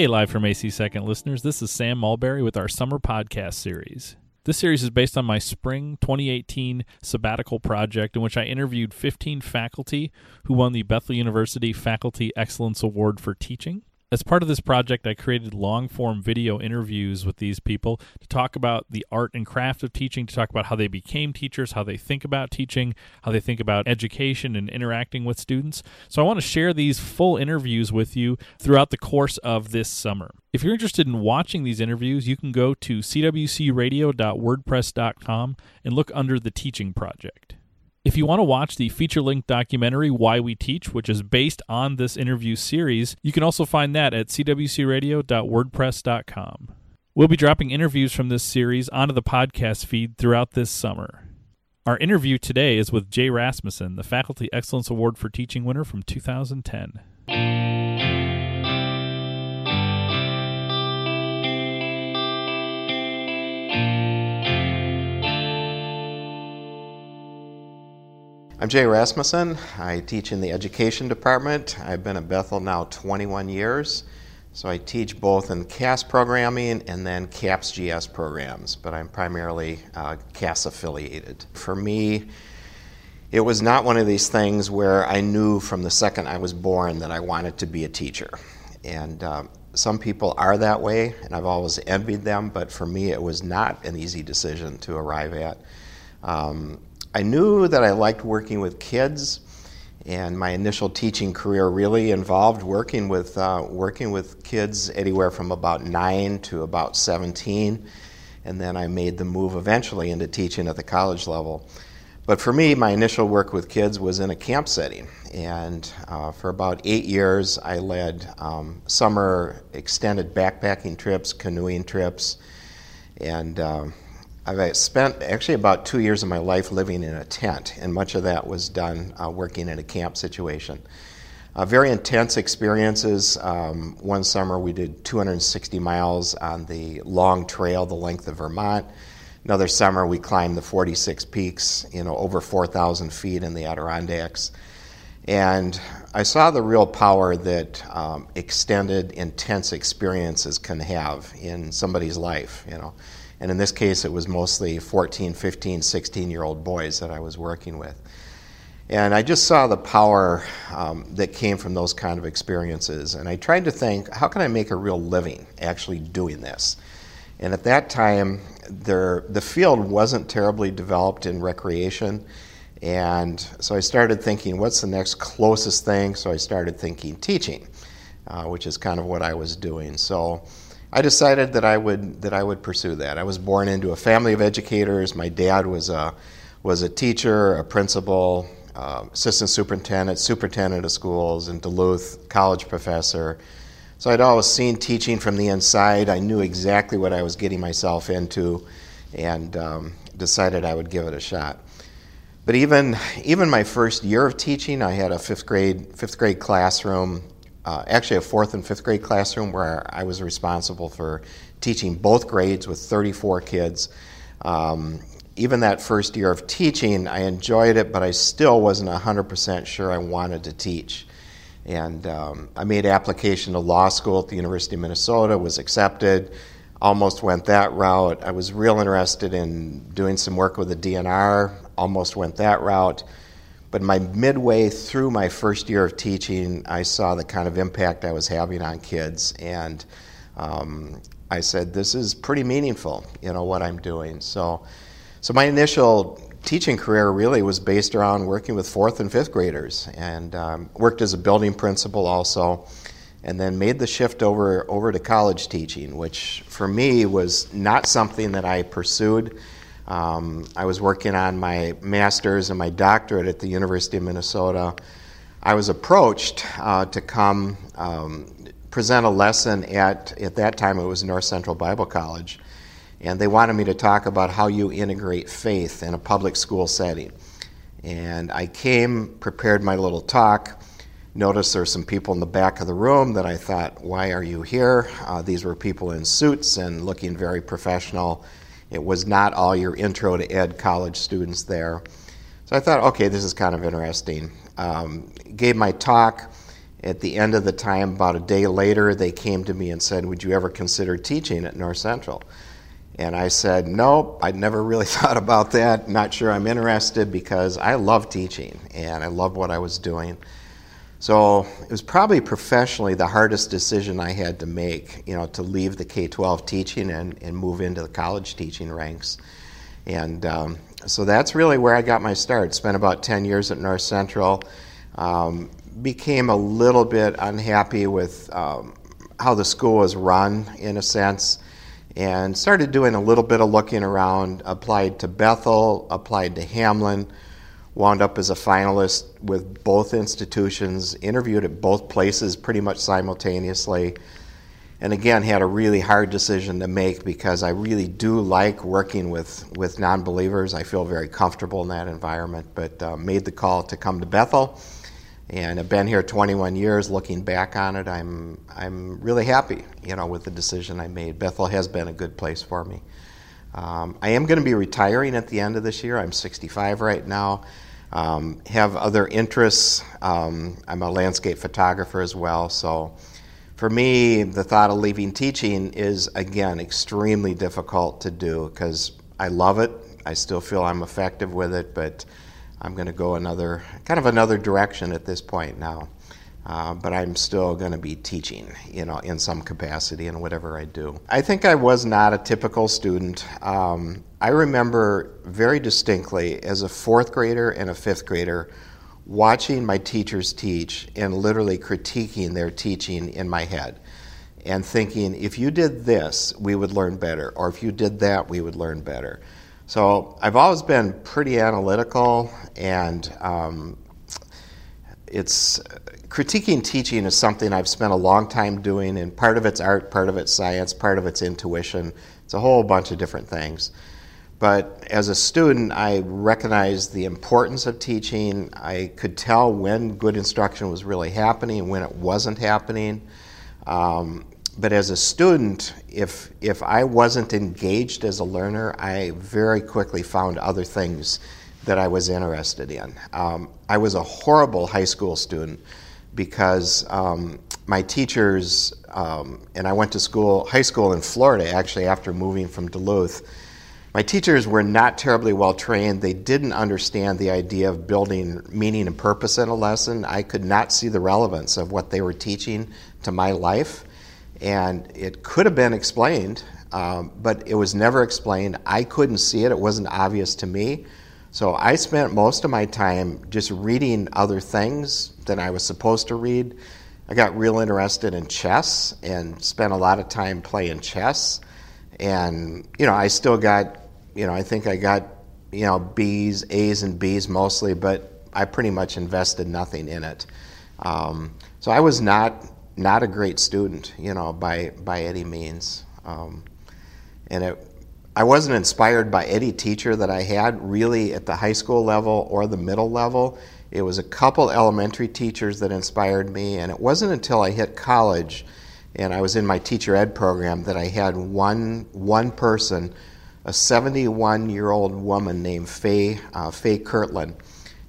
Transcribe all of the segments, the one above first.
Hey, live from AC Second listeners, this is Sam Mulberry with our summer podcast series. This series is based on my spring 2018 sabbatical project in which I interviewed 15 faculty who won the Bethel University Faculty Excellence Award for Teaching. As part of this project, I created long form video interviews with these people to talk about the art and craft of teaching, to talk about how they became teachers, how they think about teaching, how they think about education and interacting with students. So I want to share these full interviews with you throughout the course of this summer. If you're interested in watching these interviews, you can go to cwcradio.wordpress.com and look under the Teaching Project. If you want to watch the feature length documentary Why We Teach, which is based on this interview series, you can also find that at cwcradio.wordpress.com. We'll be dropping interviews from this series onto the podcast feed throughout this summer. Our interview today is with Jay Rasmussen, the Faculty Excellence Award for Teaching winner from 2010. I'm Jay Rasmussen. I teach in the education department. I've been at Bethel now 21 years. So I teach both in CAS programming and then CAPS GS programs, but I'm primarily uh, CAS affiliated. For me, it was not one of these things where I knew from the second I was born that I wanted to be a teacher. And uh, some people are that way, and I've always envied them, but for me, it was not an easy decision to arrive at. Um, I knew that I liked working with kids, and my initial teaching career really involved working with uh, working with kids anywhere from about nine to about 17, and then I made the move eventually into teaching at the college level. But for me, my initial work with kids was in a camp setting, and uh, for about eight years, I led um, summer extended backpacking trips, canoeing trips, and um, I've spent actually about two years of my life living in a tent, and much of that was done uh, working in a camp situation. Uh, very intense experiences. Um, one summer we did 260 miles on the long trail, the length of Vermont. Another summer we climbed the 46 peaks, you know, over 4,000 feet in the Adirondacks. And I saw the real power that um, extended, intense experiences can have in somebody's life, you know. And in this case, it was mostly 14, 15, 16 year old boys that I was working with. And I just saw the power um, that came from those kind of experiences. And I tried to think, how can I make a real living actually doing this? And at that time, there, the field wasn't terribly developed in recreation. And so I started thinking, what's the next closest thing? So I started thinking teaching, uh, which is kind of what I was doing. So I decided that I would that I would pursue that. I was born into a family of educators. My dad was a was a teacher, a principal, uh, assistant superintendent, superintendent of schools in Duluth, college professor. So I'd always seen teaching from the inside. I knew exactly what I was getting myself into, and um, decided I would give it a shot. But even even my first year of teaching, I had a fifth grade fifth grade classroom uh, actually a fourth and fifth grade classroom where I was responsible for teaching both grades with 34 kids. Um, even that first year of teaching, I enjoyed it, but I still wasn't 100% sure I wanted to teach. And um, I made application to law school at the University of Minnesota, was accepted, almost went that route. I was real interested in doing some work with the DNR, almost went that route. But my midway through my first year of teaching, I saw the kind of impact I was having on kids, and um, I said, "This is pretty meaningful, you know, what I'm doing." So, so my initial teaching career really was based around working with fourth and fifth graders, and um, worked as a building principal also, and then made the shift over over to college teaching, which for me was not something that I pursued. Um, I was working on my master's and my doctorate at the University of Minnesota. I was approached uh, to come um, present a lesson at, at that time it was North Central Bible College, and they wanted me to talk about how you integrate faith in a public school setting. And I came, prepared my little talk. Noticed there were some people in the back of the room that I thought, why are you here? Uh, these were people in suits and looking very professional. It was not all your intro to ed college students there. So I thought, okay, this is kind of interesting. Um, gave my talk, At the end of the time, about a day later, they came to me and said, Would you ever consider teaching at North Central? And I said, Nope, I'd never really thought about that. Not sure I'm interested because I love teaching and I love what I was doing. So it was probably professionally the hardest decision I had to make, you know, to leave the K 12 teaching and, and move into the college teaching ranks. And um, so that's really where I got my start. Spent about 10 years at North Central. Um, became a little bit unhappy with um, how the school was run, in a sense, and started doing a little bit of looking around. Applied to Bethel, applied to Hamline, wound up as a finalist with both institutions, interviewed at both places pretty much simultaneously. And again, had a really hard decision to make because I really do like working with, with non believers. I feel very comfortable in that environment, but uh, made the call to come to Bethel and I've been here 21 years. Looking back on it, I'm I'm really happy, you know, with the decision I made. Bethel has been a good place for me. Um, I am going to be retiring at the end of this year. I'm 65 right now. Um, have other interests. Um, I'm a landscape photographer as well. So, for me, the thought of leaving teaching is again extremely difficult to do because I love it. I still feel I'm effective with it, but I'm going to go another kind of another direction at this point now. Uh, but I'm still going to be teaching, you know, in some capacity in whatever I do. I think I was not a typical student. Um, I remember very distinctly as a fourth grader and a fifth grader watching my teachers teach and literally critiquing their teaching in my head and thinking, if you did this, we would learn better, or if you did that, we would learn better. So I've always been pretty analytical, and um, it's critiquing teaching is something I've spent a long time doing, and part of it's art, part of it's science, part of it's intuition. It's a whole bunch of different things. But as a student, I recognized the importance of teaching. I could tell when good instruction was really happening and when it wasn't happening. Um, but as a student, if if I wasn't engaged as a learner, I very quickly found other things that I was interested in. Um, I was a horrible high school student because um, my teachers um, and I went to school, high school in Florida, actually after moving from Duluth. My teachers were not terribly well trained. They didn't understand the idea of building meaning and purpose in a lesson. I could not see the relevance of what they were teaching to my life and it could have been explained, um, but it was never explained. I couldn't see it, it wasn't obvious to me. So I spent most of my time just reading other things than I was supposed to read. I got real interested in chess and spent a lot of time playing chess. And, you know, I still got, you know, I think I got, you know, B's, A's, and B's mostly, but I pretty much invested nothing in it. Um, so I was not not a great student, you know, by by any means. Um, and it, I wasn't inspired by any teacher that I had really at the high school level or the middle level. It was a couple elementary teachers that inspired me, and it wasn't until I hit college and I was in my teacher ed program that I had one one person, a 71 year old woman named Faye uh, Faye Kirtland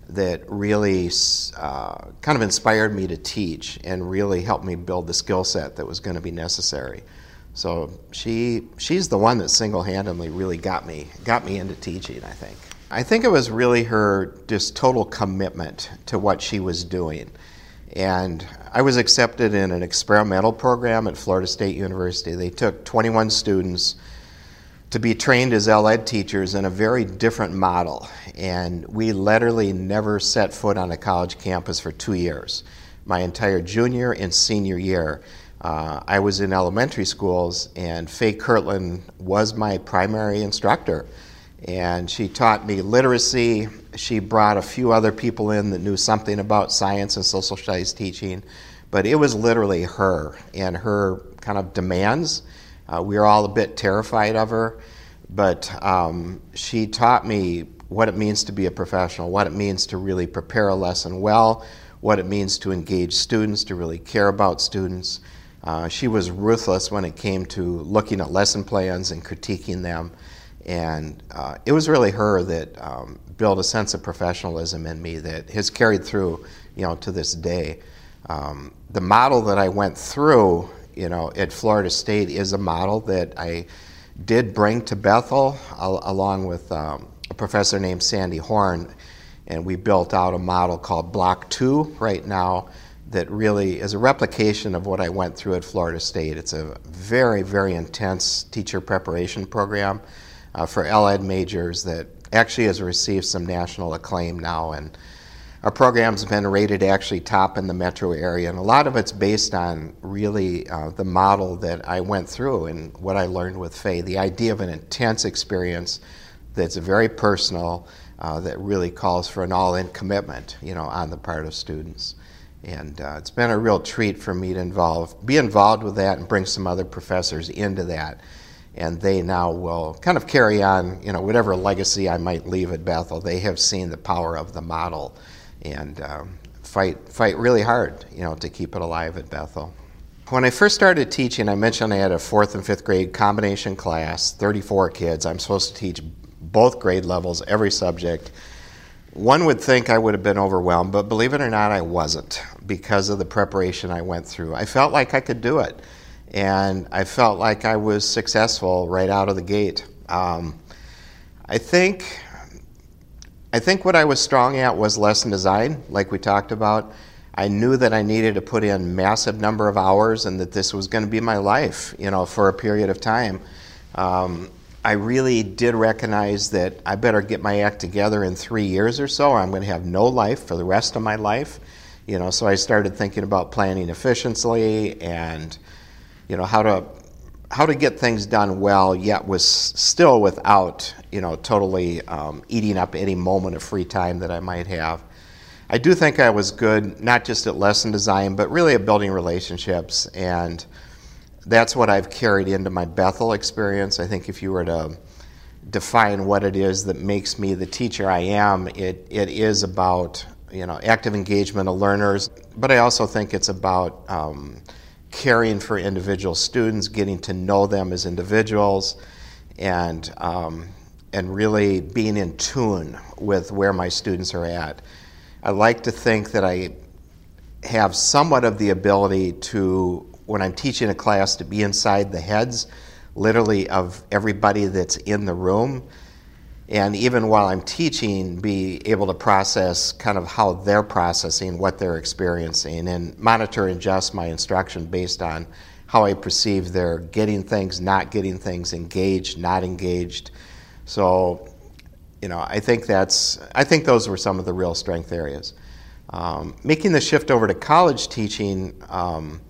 that really uh, kind of inspired me to teach and really helped me build the skill set that was going to be necessary. So she she's the one that single-handedly really got me got me into teaching. I think. I think it was really her just total commitment to what she was doing. And I was accepted in an experimental program at Florida State University. They took 21 students to be trained as El Ed teachers in a very different model. And we literally never set foot on a college campus for two years. My entire junior and senior year, uh, I was in elementary schools, and Faye Kirtland was my primary instructor. And she taught me literacy. She brought a few other people in that knew something about science and social studies teaching. But it was literally her and her kind of demands uh, we were all a bit terrified of her, but um, she taught me what it means to be a professional, what it means to really prepare a lesson well, what it means to engage students, to really care about students. Uh, she was ruthless when it came to looking at lesson plans and critiquing them. And uh, it was really her that um, built a sense of professionalism in me that has carried through, you know, to this day. Um, the model that I went through, you know, at Florida State is a model that I did bring to Bethel al- along with um, a professor named Sandy Horn, and we built out a model called Block 2 right now that really is a replication of what I went through at Florida State. It's a very, very intense teacher preparation program uh, for El Ed majors that actually has received some national acclaim now. And our program's been rated actually top in the metro area. And a lot of it's based on really uh, the model that I went through and what I learned with Faye the idea of an intense experience that's very personal. Uh, that really calls for an all-in commitment, you know, on the part of students. And uh, it's been a real treat for me to involve, be involved with that and bring some other professors into that. And they now will kind of carry on, you know, whatever legacy I might leave at Bethel. They have seen the power of the model and um, fight, fight really hard, you know, to keep it alive at Bethel. When I first started teaching, I mentioned I had a fourth and fifth grade combination class, 34 kids. I'm supposed to teach both grade levels, every subject. One would think I would have been overwhelmed, but believe it or not, I wasn't because of the preparation I went through. I felt like I could do it, and I felt like I was successful right out of the gate. Um, I think, I think what I was strong at was lesson design, like we talked about. I knew that I needed to put in massive number of hours, and that this was going to be my life, you know, for a period of time. Um, I really did recognize that I better get my act together in three years or so, or I'm going to have no life for the rest of my life. You know, so I started thinking about planning efficiently and, you know, how to how to get things done well, yet was still without, you know, totally um, eating up any moment of free time that I might have. I do think I was good, not just at lesson design, but really at building relationships and that's what I've carried into my Bethel experience. I think if you were to define what it is that makes me the teacher I am, it, it is about you know active engagement of learners, but I also think it's about um, caring for individual students, getting to know them as individuals, and um, and really being in tune with where my students are at. I like to think that I have somewhat of the ability to when I'm teaching a class to be inside the heads, literally, of everybody that's in the room. And even while I'm teaching, be able to process kind of how they're processing what they're experiencing and monitor and adjust my instruction based on how I perceive they're getting things, not getting things, engaged, not engaged. So, you know, I think that's, I think those were some of the real strength areas. Um, making the shift over to college teaching, um,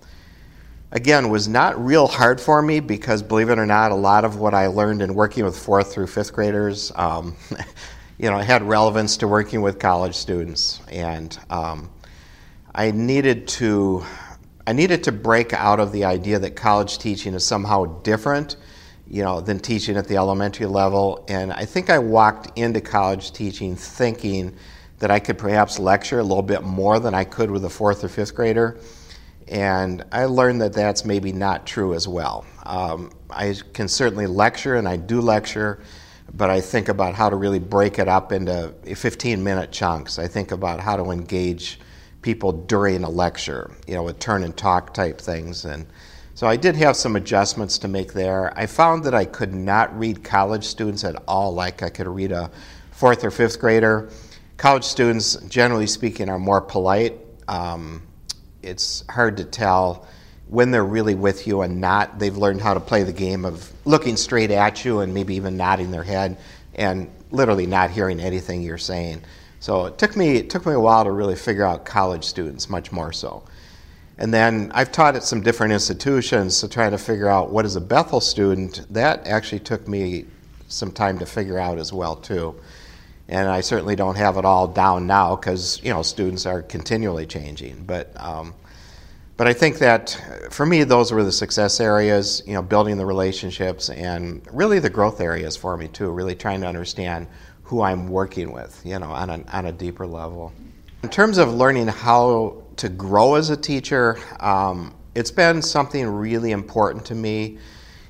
again, was not real hard for me because, believe it or not, a lot of what I learned in working with fourth through fifth graders, um, you know, had relevance to working with college students, and um, I needed to. I needed to break out of the idea that college teaching is somehow different, you know, than teaching at the elementary level. And I think I walked into college teaching thinking that I could perhaps lecture a little bit more than I could with a fourth or fifth grader. And I learned that that's maybe not true as well. Um, I can certainly lecture, and I do lecture, but I think about how to really break it up into 15 minute chunks. I think about how to engage people during a lecture, you know, with turn and talk type things. And so I did have some adjustments to make there. I found that I could not read college students at all like I could read a fourth or fifth grader. College students, generally speaking, are more polite. Um, it's hard to tell when they're really with you and not. They've learned how to play the game of looking straight at you and maybe even nodding their head and literally not hearing anything you're saying. So it took me it took me a while to really figure out college students, much more so. And then I've taught at some different institutions, so trying to figure out what is a Bethel student, that actually took me some time to figure out as well too and I certainly don't have it all down now because you know students are continually changing. But um, but I think that for me, those were the success areas. You know, building the relationships and really the growth areas for me too. Really trying to understand who I'm working with. You know, on a on a deeper level. In terms of learning how to grow as a teacher, um, it's been something really important to me.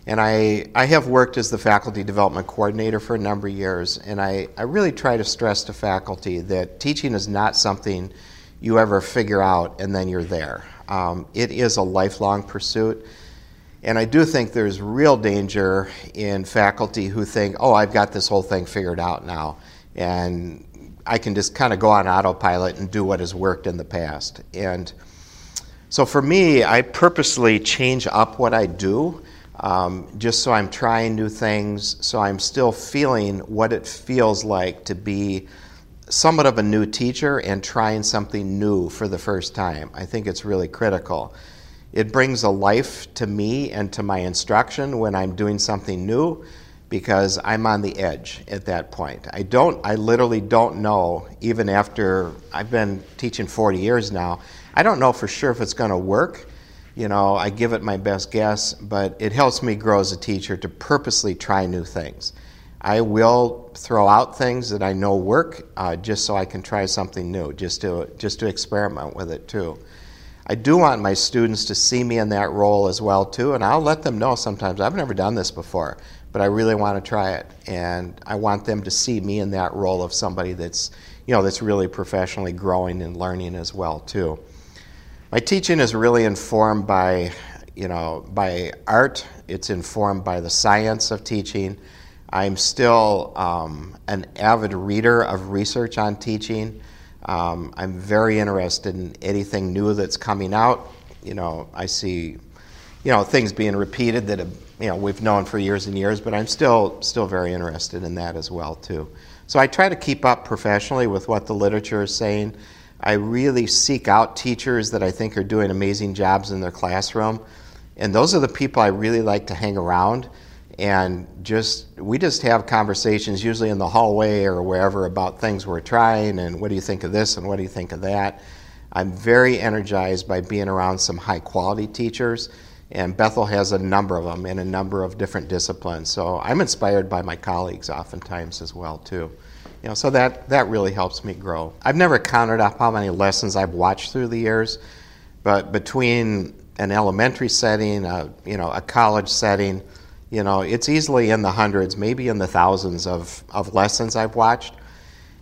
And I, I have worked as the faculty development coordinator for a number of years, and I, I really try to stress to faculty that teaching is not something you ever figure out and then you're there. Um, it is a lifelong pursuit. And I do think there's real danger in faculty who think, oh, I've got this whole thing figured out now. And I can just kind of go on autopilot and do what has worked in the past. And so for me, I purposely change up what I do um, just so I'm trying new things, so I'm still feeling what it feels like to be somewhat of a new teacher and trying something new for the first time. I think it's really critical. It brings a life to me and to my instruction when I'm doing something new because I'm on the edge at that point. I don't I literally don't know even after I've been teaching 40 years now. I don't know for sure if it's going to work. You know, I give it my best guess, but it helps me grow as a teacher to purposely try new things. I will throw out things that I know work uh, just so I can try something new, just to just to experiment with it too. I do want my students to see me in that role as well too, and I'll let them know sometimes I've never done this before, but I really want to try it, and I want them to see me in that role of somebody that's you know that's really professionally growing and learning as well too. My teaching is really informed by you know by art. It's informed by the science of teaching. I'm still um, an avid reader of research on teaching. Um, I'm very interested in anything new that's coming out. You know, I see, you know, things being repeated that you know we've known for years and years, but I'm still still very interested in that as well too. So I try to keep up professionally with what the literature is saying. I really seek out teachers that I think are doing amazing jobs in their classroom, and those are the people I really like to hang around. And just we just have conversations usually in the hallway or wherever about things we're trying and what do you think of this and what do you think of that. I'm very energized by being around some high quality teachers. And bethel has a number of them in a number of different disciplines. So i'm inspired by my colleagues oftentimes as well too you know so that that really helps me grow i've never counted up how many lessons i've watched through the years but between an elementary setting a, you know a college setting you know, it's easily in the hundreds, maybe in the thousands of, of lessons I've watched.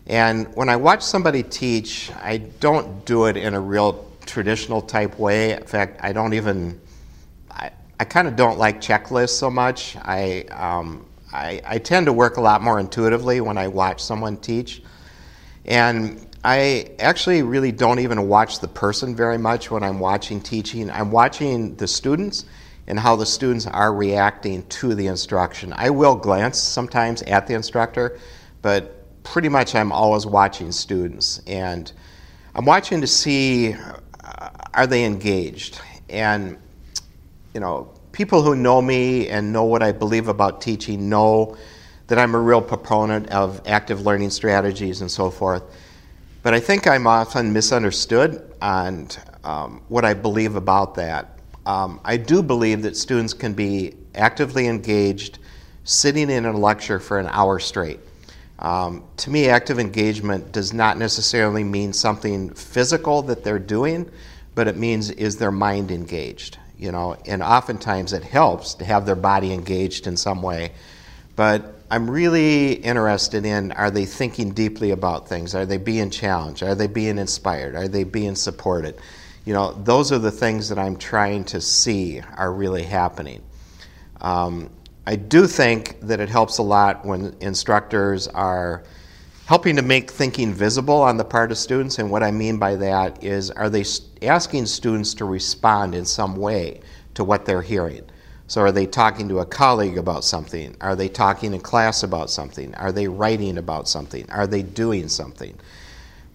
And when I watch somebody teach, I don't do it in a real traditional type way. In fact, I don't even, I, I kind of don't like checklists so much. I, um, I, I tend to work a lot more intuitively when I watch someone teach. And I actually really don't even watch the person very much when I'm watching teaching. I'm watching the students and how the students are reacting to the instruction. I will glance sometimes at the instructor, but pretty much I'm always watching students. And I'm watching to see uh, are they engaged? And, you know, people who know me and know what I believe about teaching know that I'm a real proponent of active learning strategies and so forth. But I think I'm often misunderstood on um, what I believe about that. Um, I do believe that students can be actively engaged sitting in a lecture for an hour straight. Um, to me, active engagement does not necessarily mean something physical that they're doing, but it means is their mind engaged. You know, and oftentimes it helps to have their body engaged in some way. But I'm really interested in are they thinking deeply about things? Are they being challenged? Are they being inspired? Are they being supported? you know, those are the things that I'm trying to see are really happening. Um, I do think that it helps a lot when instructors are helping to make thinking visible on the part of students. And what I mean by that is, are they asking students to respond in some way to what they're hearing? So, are they talking to a colleague about something? Are they talking in class about something? Are they writing about something? Are they doing something?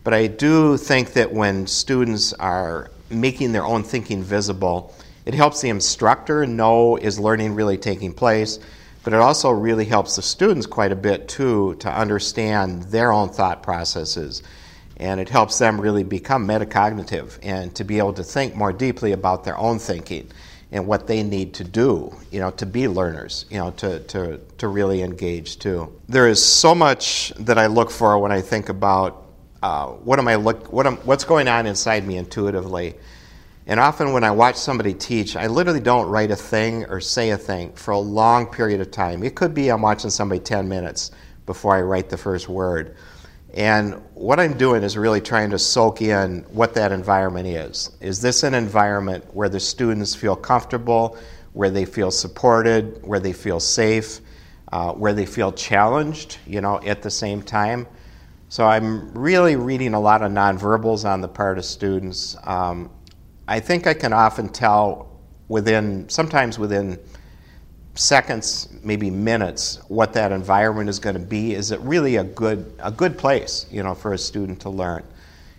But I do think that when students are making their own thinking visible. It helps the instructor know is learning really taking place, but it also really helps the students quite a bit too to understand their own thought processes. And it helps them really become metacognitive and to be able to think more deeply about their own thinking and what they need to do, you know, to be learners, you know, to, to, to really engage too. There is so much that I look for when I think about uh, what am I look what am, what's going on inside me intuitively. And often when I watch somebody teach, I literally don't write a thing or say a thing for a long period of time. It could be I'm watching somebody 10 minutes before I write the first word. And what I'm doing is really trying to soak in what that environment is. Is this an environment where the students feel comfortable, where they feel supported, where they feel safe, uh, where they feel challenged, you know, at the same time? So I'm really reading a lot of nonverbals on the part of students. Um, I think I can often tell within, sometimes within seconds, maybe minutes, what that environment is going to be. Is it really a good a good place, you know, for a student to learn?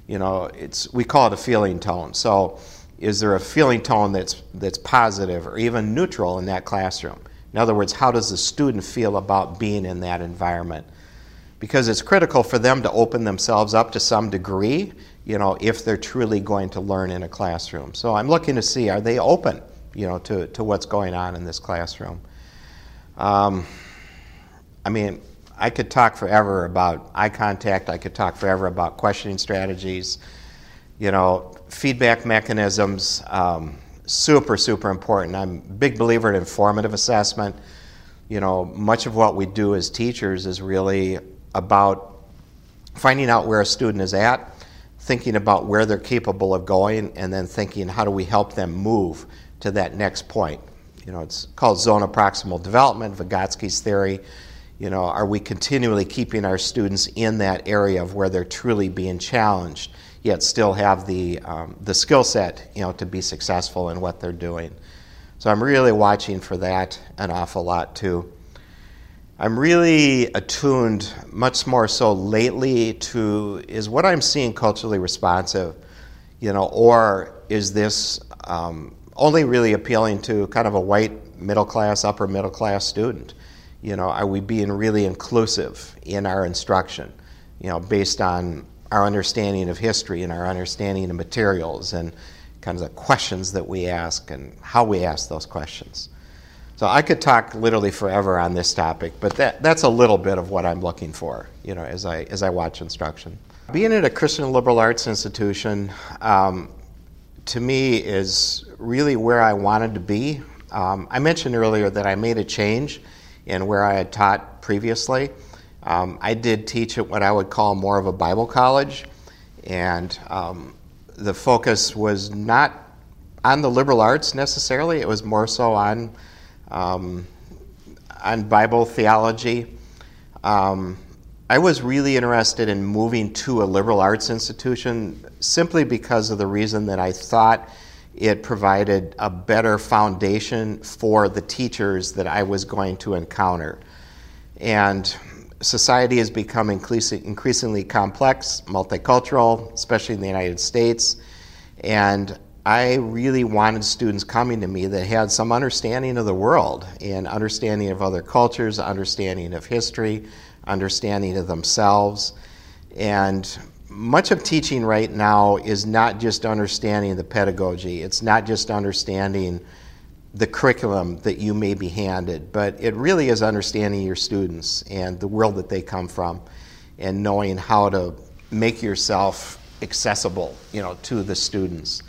You know, it's we call it a feeling tone. So, is there a feeling tone that's that's positive or even neutral in that classroom? In other words, how does the student feel about being in that environment? Because it's critical for them to open themselves up to some degree, you know, if they're truly going to learn in a classroom. So I'm looking to see are they open? you know, to, to what's going on in this classroom. Um, I mean, I could talk forever about eye contact. I could talk forever about questioning strategies. You know, feedback mechanisms. Um, super, super important. I'm a big believer in informative assessment. You know, much of what we do as teachers is really about finding out where a student is at, thinking about where they're capable of going, and then thinking how do we help them move to that next point. You know, it's called zone of proximal development, Vygotsky's theory. You know, are we continually keeping our students in that area of where they're truly being challenged, yet still have the, um, the skill set, you know, to be successful in what they're doing? So I'm really watching for that an awful lot too. I'm really attuned much more so lately to is what I'm seeing culturally responsive, you know, or is this um, only really appealing to kind of a white middle class, upper middle class student. You know, are we being really inclusive in our instruction? You know, based on our understanding of history and our understanding of materials and kinds of questions that we ask and how we ask those questions. So I could talk literally forever on this topic, but that, that's a little bit of what I'm looking for, you know, as I, as I watch instruction. Being at a Christian liberal arts institution, um, to me is really where I wanted to be. Um, I mentioned earlier that I made a change in where I had taught previously. Um, I did teach at what I would call more of a Bible college, and um, the focus was not on the liberal arts necessarily. It was more so on um, on Bible theology. Um, I was really interested in moving to a liberal arts institution simply because of the reason that I thought it provided a better foundation for the teachers that I was going to encounter. And society has become increasingly complex, multicultural, especially in the United States. And I really wanted students coming to me that had some understanding of the world and understanding of other cultures, understanding of history, understanding of themselves. And much of teaching right now is not just understanding the pedagogy, it's not just understanding the curriculum that you may be handed, but it really is understanding your students and the world that they come from and knowing how to make yourself accessible, you know, to the students.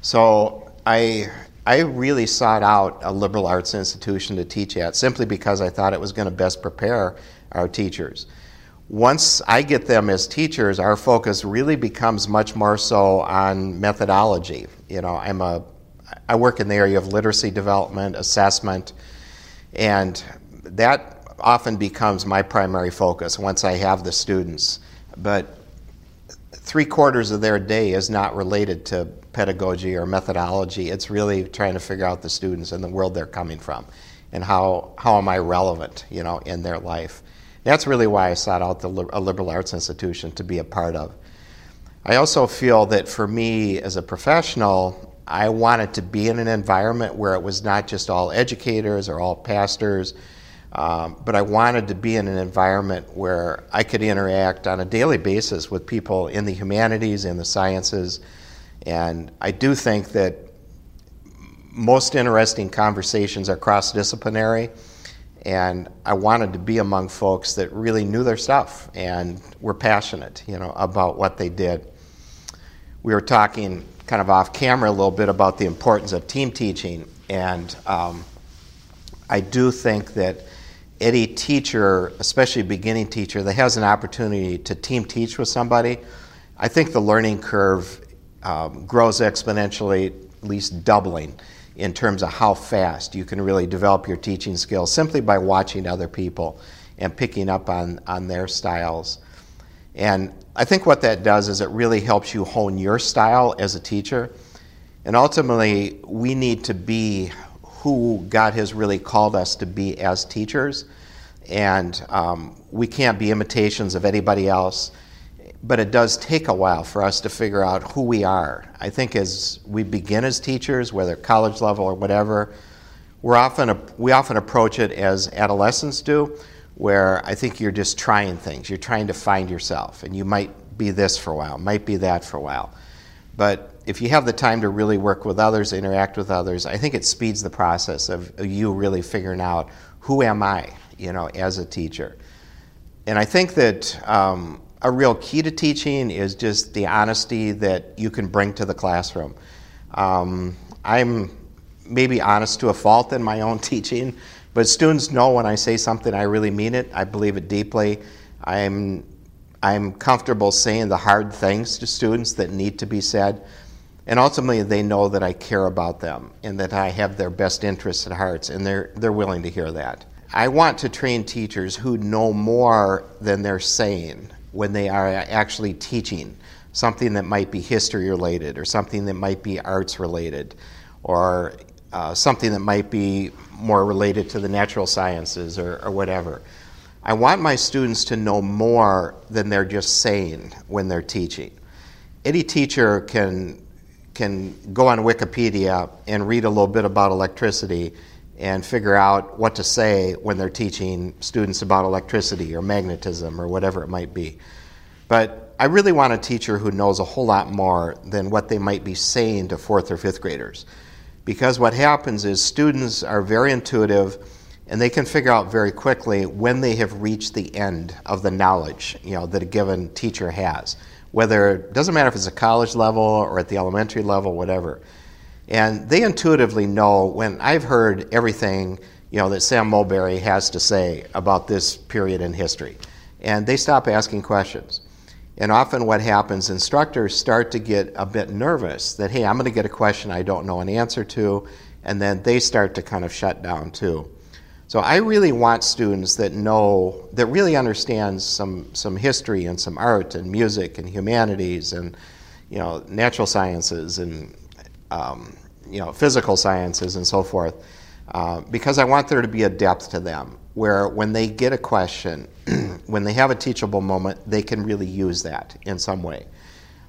So I I really sought out a liberal arts institution to teach at simply because I thought it was going to best prepare our teachers. Once I get them as teachers, our focus really becomes much more so on methodology. You know, I'm a I work in the area of literacy development, assessment, and that often becomes my primary focus once I have the students. But three quarters of their day is not related to pedagogy or methodology. It's really trying to figure out the students and the world they're coming from and how, how am I relevant, you know, in their life. That's really why I sought out the, a liberal arts institution to be a part of. I also feel that for me as a professional, I wanted to be in an environment where it was not just all educators or all pastors, um, but I wanted to be in an environment where I could interact on a daily basis with people in the humanities and the sciences. And I do think that most interesting conversations are cross disciplinary and I wanted to be among folks that really knew their stuff and were passionate, you know, about what they did. We were talking kind of off camera a little bit about the importance of team teaching, and um, I do think that any teacher, especially a beginning teacher, that has an opportunity to team teach with somebody, I think the learning curve um, grows exponentially, at least doubling in terms of how fast you can really develop your teaching skills simply by watching other people and picking up on, on their styles. And I think what that does is it really helps you hone your style as a teacher. And ultimately, we need to be who God has really called us to be as teachers. And um, we can't be imitations of anybody else. But it does take a while for us to figure out who we are. I think as we begin as teachers, whether college level or whatever, we're often, we often approach it as adolescents do, where I think you're just trying things. You're trying to find yourself. And you might be this for a while, might be that for a while. But if you have the time to really work with others, interact with others, I think it speeds the process of you really figuring out who am I, you know, as a teacher. And I think that um, a real key to teaching is just the honesty that you can bring to the classroom. Um, I'm maybe honest to a fault in my own teaching, but students know when I say something, I really mean it. I believe it deeply. I'm I'm comfortable saying the hard things to students that need to be said. And ultimately, they know that I care about them and that I have their best interests at heart, and they're, they're willing to hear that. I want to train teachers who know more than they're saying when they are actually teaching something that might be history related or something that might be arts related or uh, something that might be more related to the natural sciences or, or whatever. I want my students to know more than they're just saying when they're teaching. Any teacher can, can go on Wikipedia and read a little bit about electricity and figure out what to say when they're teaching students about electricity or magnetism or whatever it might be. But I really want a teacher who knows a whole lot more than what they might be saying to fourth or fifth graders. Because what happens is students are very intuitive and they can figure out very quickly when they have reached the end of the knowledge you know that a given teacher has whether it doesn't matter if it's a college level or at the elementary level whatever and they intuitively know when i've heard everything you know that sam mulberry has to say about this period in history. And they stop asking questions. And often what happens instructors start to get a bit nervous that hey i'm going to get a question i don't know an answer to and then they start to kind of shut down too. So I really want students that know, that really understands some, some history and some art and music and humanities and, you know, natural sciences and, um, you know, physical sciences and so forth. Uh, because I want there to be a depth to them where when they get a question, when they have a teachable moment, they can really use that in some way.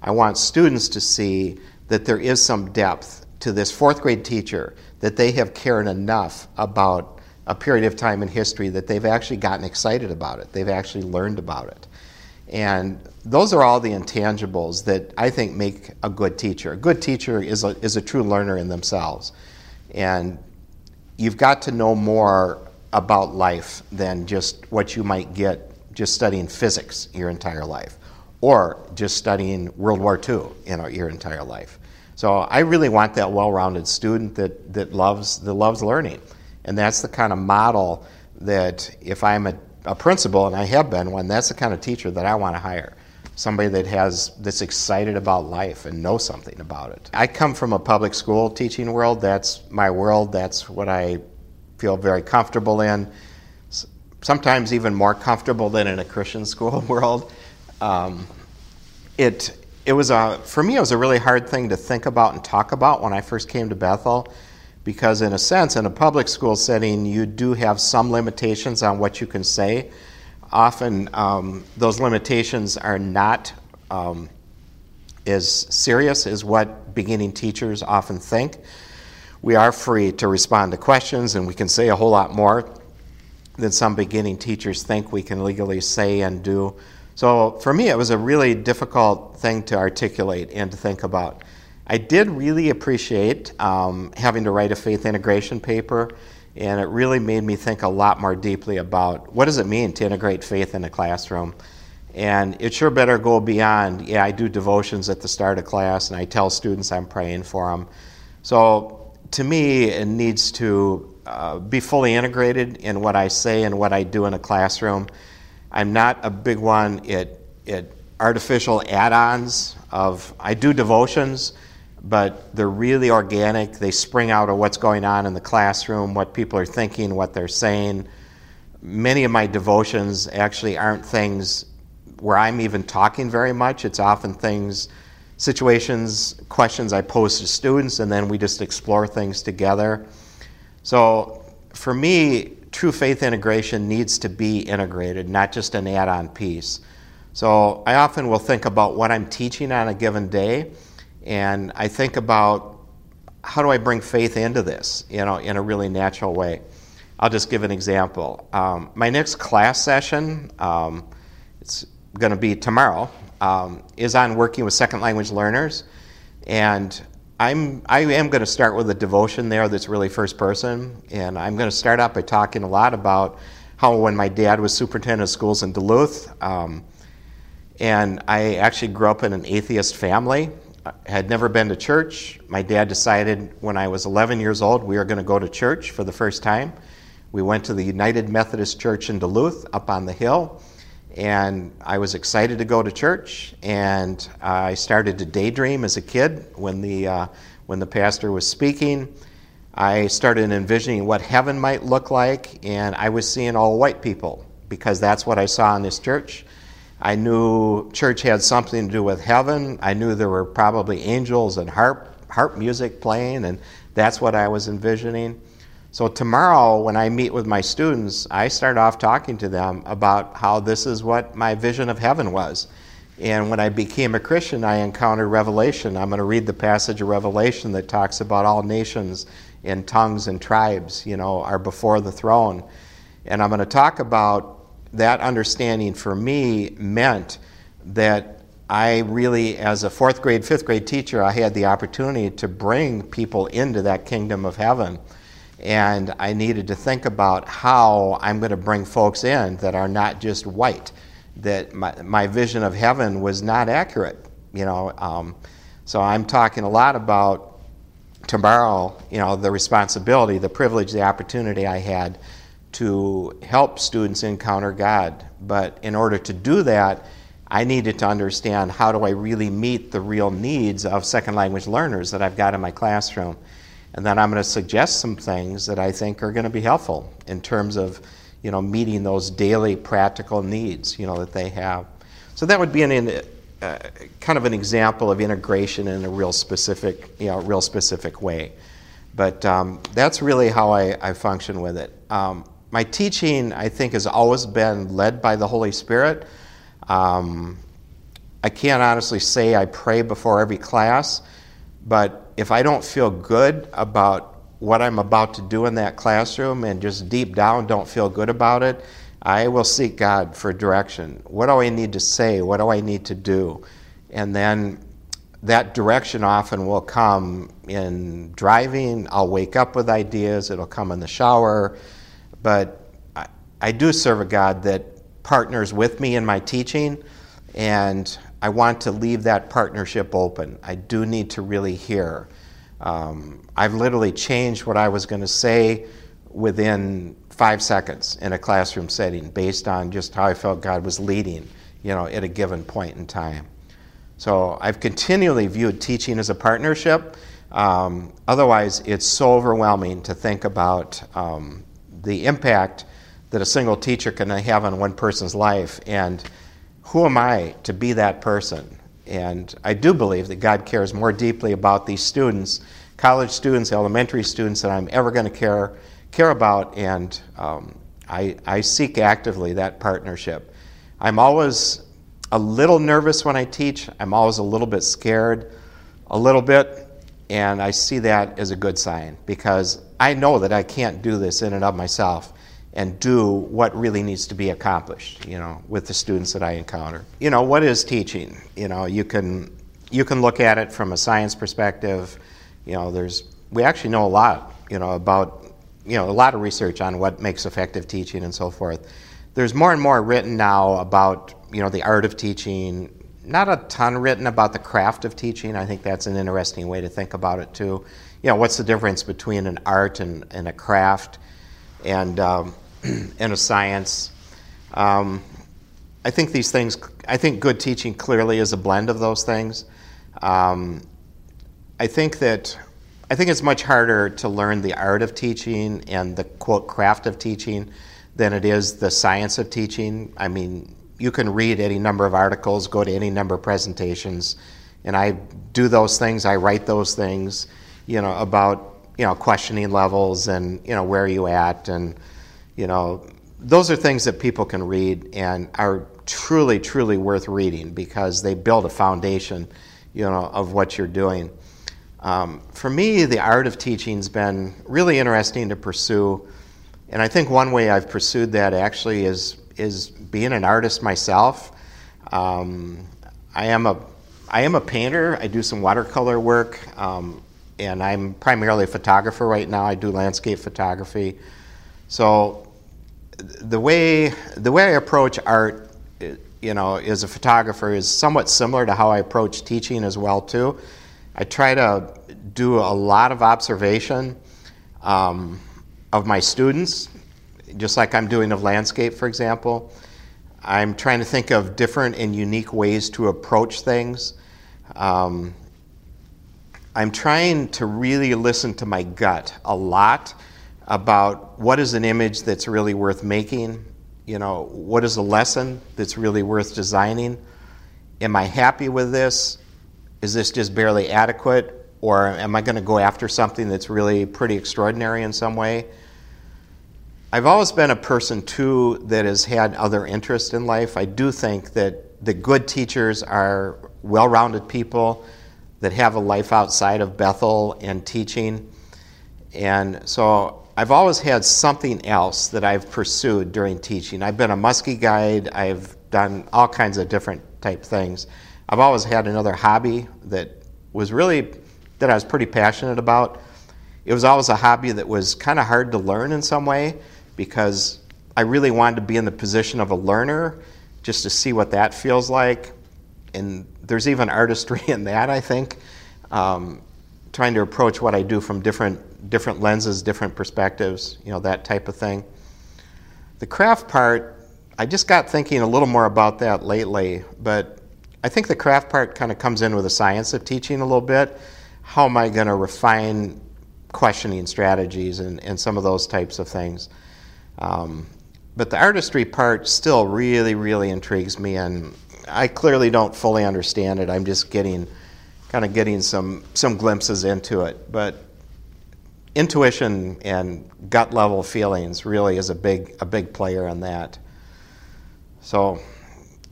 I want students to see that there is some depth to this fourth grade teacher, that they have cared enough about a period of time in history that they've actually gotten excited about it. They've actually learned about it. And those are all the intangibles that I think make a good teacher. A good teacher is a, is a true learner in themselves. And you've got to know more about life than just what you might get just studying physics your entire life or just studying World War II you know, your entire life. So I really want that well-rounded student that, that, loves, that loves learning. And that's the kind of model that if I'm a, a principal, and I have been one, that's the kind of teacher that I want to hire. Somebody that has that's excited about life and knows something about it. I come from a public school teaching world. That's my world. That's what I feel very comfortable in. Sometimes even more comfortable than in a Christian school world. Um, it it was a for me it was a really hard thing to think about and talk about when I first came to Bethel because, in a sense, in a public school setting, you do have some limitations on what you can say. Often, um, those limitations are not um, as serious as what beginning teachers often think. We are free to respond to questions, and we can say a whole lot more than some beginning teachers think we can legally say and do. So, for me, it was a really difficult thing to articulate and to think about. I did really appreciate um, having to write a faith integration paper, and it really made me think a lot more deeply about what does it mean to integrate faith in a classroom. And it sure better go beyond, yeah, I do devotions at the start of class and I tell students I'm praying for them. So to me, it needs to uh, be fully integrated in what I say and what I do in a classroom. I'm not a big one at, at artificial add ons of, I do devotions, but they're really organic. They spring out of what's going on in the classroom, what people are thinking, what they're saying. Many of my devotions actually aren't things where I'm even talking very much. It's often things, situations, questions I pose to students, and then we just explore things together. So for me, true faith integration needs to be integrated, not just an add on piece. So I often will think about what I'm teaching on a given day, and I think about how do I bring faith into this, you know, in a really natural way. I'll just give an example. Um, my next class session, um, it's going to be tomorrow, um, is on working with second language learners, and I'm I am going to start with a devotion there that's really first person, and I'm going to start out by talking a lot about how when my dad was superintendent of schools in Duluth, um, and I actually grew up in an atheist family. I had never been to church. My dad decided when I was 11 years old we were going to go to church for the first time. We went to the United Methodist Church in Duluth up on the hill and I was excited to go to church. And I started to daydream as a kid when the uh, when the pastor was speaking. I started envisioning what heaven might look like, and I was seeing all white people because that's what I saw in this church. I knew church had something to do with heaven. I knew there were probably angels and harp harp music playing, and that's what I was envisioning. So, tomorrow, when I meet with my students, I start off talking to them about how this is what my vision of heaven was. And when I became a Christian, I encountered Revelation. I'm going to read the passage of Revelation that talks about all nations and tongues and tribes, you know, are before the throne. And I'm going to talk about that understanding for me meant that I really, as a fourth grade, fifth grade teacher, I had the opportunity to bring people into that kingdom of heaven and I needed to think about how I'm going to bring folks in that are not just white. That my, my vision of heaven was not accurate, you know. Um, so I'm talking a lot about tomorrow, you know, the responsibility, the privilege, the opportunity I had to help students encounter God. But in order to do that, I needed to understand how do I really meet the real needs of second language learners that I've got in my classroom. And then I'm going to suggest some things that I think are going to be helpful in terms of, you know, meeting those daily practical needs, you know, that they have. So that would be an, uh, kind of an example of integration in a real specific, you know, real specific way. But um, that's really how I, I function with it. Um, my teaching, I think, has always been led by the Holy Spirit. Um, I can't honestly say I pray before every class, but if I don't feel good about what I'm about to do in that classroom and just deep down don't feel good about it, I will seek God for direction. What do I need to say? What do I need to do? And then that direction often will come in driving. I'll wake up with ideas, it'll come in the shower. But I, I do serve a God that partners with me in my teaching, and I want to leave that partnership open. I do need to really hear. Um, I've literally changed what I was going to say within five seconds in a classroom setting based on just how I felt God was leading, you know, at a given point in time. So I've continually viewed teaching as a partnership. Um, otherwise, it's so overwhelming to think about um, the impact that a single teacher can have on one person's life and who am I to be that person? And I do believe that God cares more deeply about these students, college students, elementary students, than I'm ever going to care, care about. And um, I, I seek actively that partnership. I'm always a little nervous when I teach, I'm always a little bit scared, a little bit. And I see that as a good sign because I know that I can't do this in and of myself and do what really needs to be accomplished, you know, with the students that I encounter. You know, what is teaching? You know, you can you can look at it from a science perspective. You know, there's we actually know a lot, you know, about you know, a lot of research on what makes effective teaching and so forth. There's more and more written now about, you know, the art of teaching, not a ton written about the craft of teaching. I think that's an interesting way to think about it too. You know, what's the difference between an art and, and a craft and, um, and a science? Um, I think these things, I think good teaching clearly is a blend of those things. Um, I think that I think it's much harder to learn the art of teaching and the quote craft of teaching than it is the science of teaching. I mean, you can read any number of articles, go to any number of presentations, and I do those things. I write those things, you know, about you know questioning levels and you know where are you at, and you know those are things that people can read and are truly, truly worth reading because they build a foundation, you know, of what you're doing. Um, for me, the art of teaching's been really interesting to pursue, and I think one way I've pursued that actually is is being an artist myself. Um, I am a I am a painter. I do some watercolor work, um, and I'm primarily a photographer right now. I do landscape photography. So the way the way I approach art, you know, as a photographer is somewhat similar to how I approach teaching as well too. I try to do a lot of observation um, of my students just like I'm doing of landscape, for example. I'm trying to think of different and unique ways to approach things. Um, I'm trying to really listen to my gut a lot about what is an image that's really worth making. You know, what is a lesson that's really worth designing? Am I happy with this? Is this just barely adequate? Or am I going to go after something that's really pretty extraordinary in some way? I've always been a person too that has had other interests in life. I do think that the good teachers are well-rounded people that have a life outside of Bethel and teaching. And so I've always had something else that I've pursued during teaching. I've been a muskie guide, I've done all kinds of different type things. I've always had another hobby that was really that I was pretty passionate about. It was always a hobby that was kind of hard to learn in some way because I really wanted to be in the position of a learner just to see what that feels like. And there's even artistry in that, I think, um, trying to approach what I do from different, different lenses, different perspectives, you know, that type of thing. The craft part, I just got thinking a little more about that lately, but I think the craft part kind of comes in with the science of teaching a little bit. How am I going to refine questioning strategies and, and some of those types of things? Um, but the artistry part still really, really intrigues me, and I clearly don't fully understand it. I'm just getting, kind of getting some some glimpses into it. But intuition and gut level feelings really is a big a big player in that. So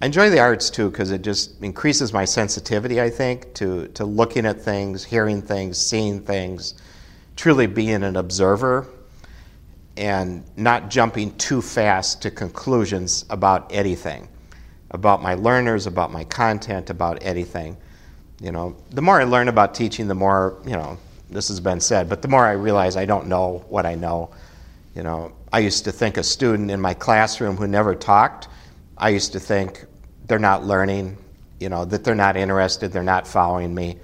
I enjoy the arts too because it just increases my sensitivity. I think to to looking at things, hearing things, seeing things, truly being an observer and not jumping too fast to conclusions about anything, about my learners, about my content, about anything. You know, the more I learn about teaching, the more, you know, this has been said, but the more I realize I don't know what I know. You know, I used to think a student in my classroom who never talked, I used to think they're not learning, you know, that they're not interested, they're not following me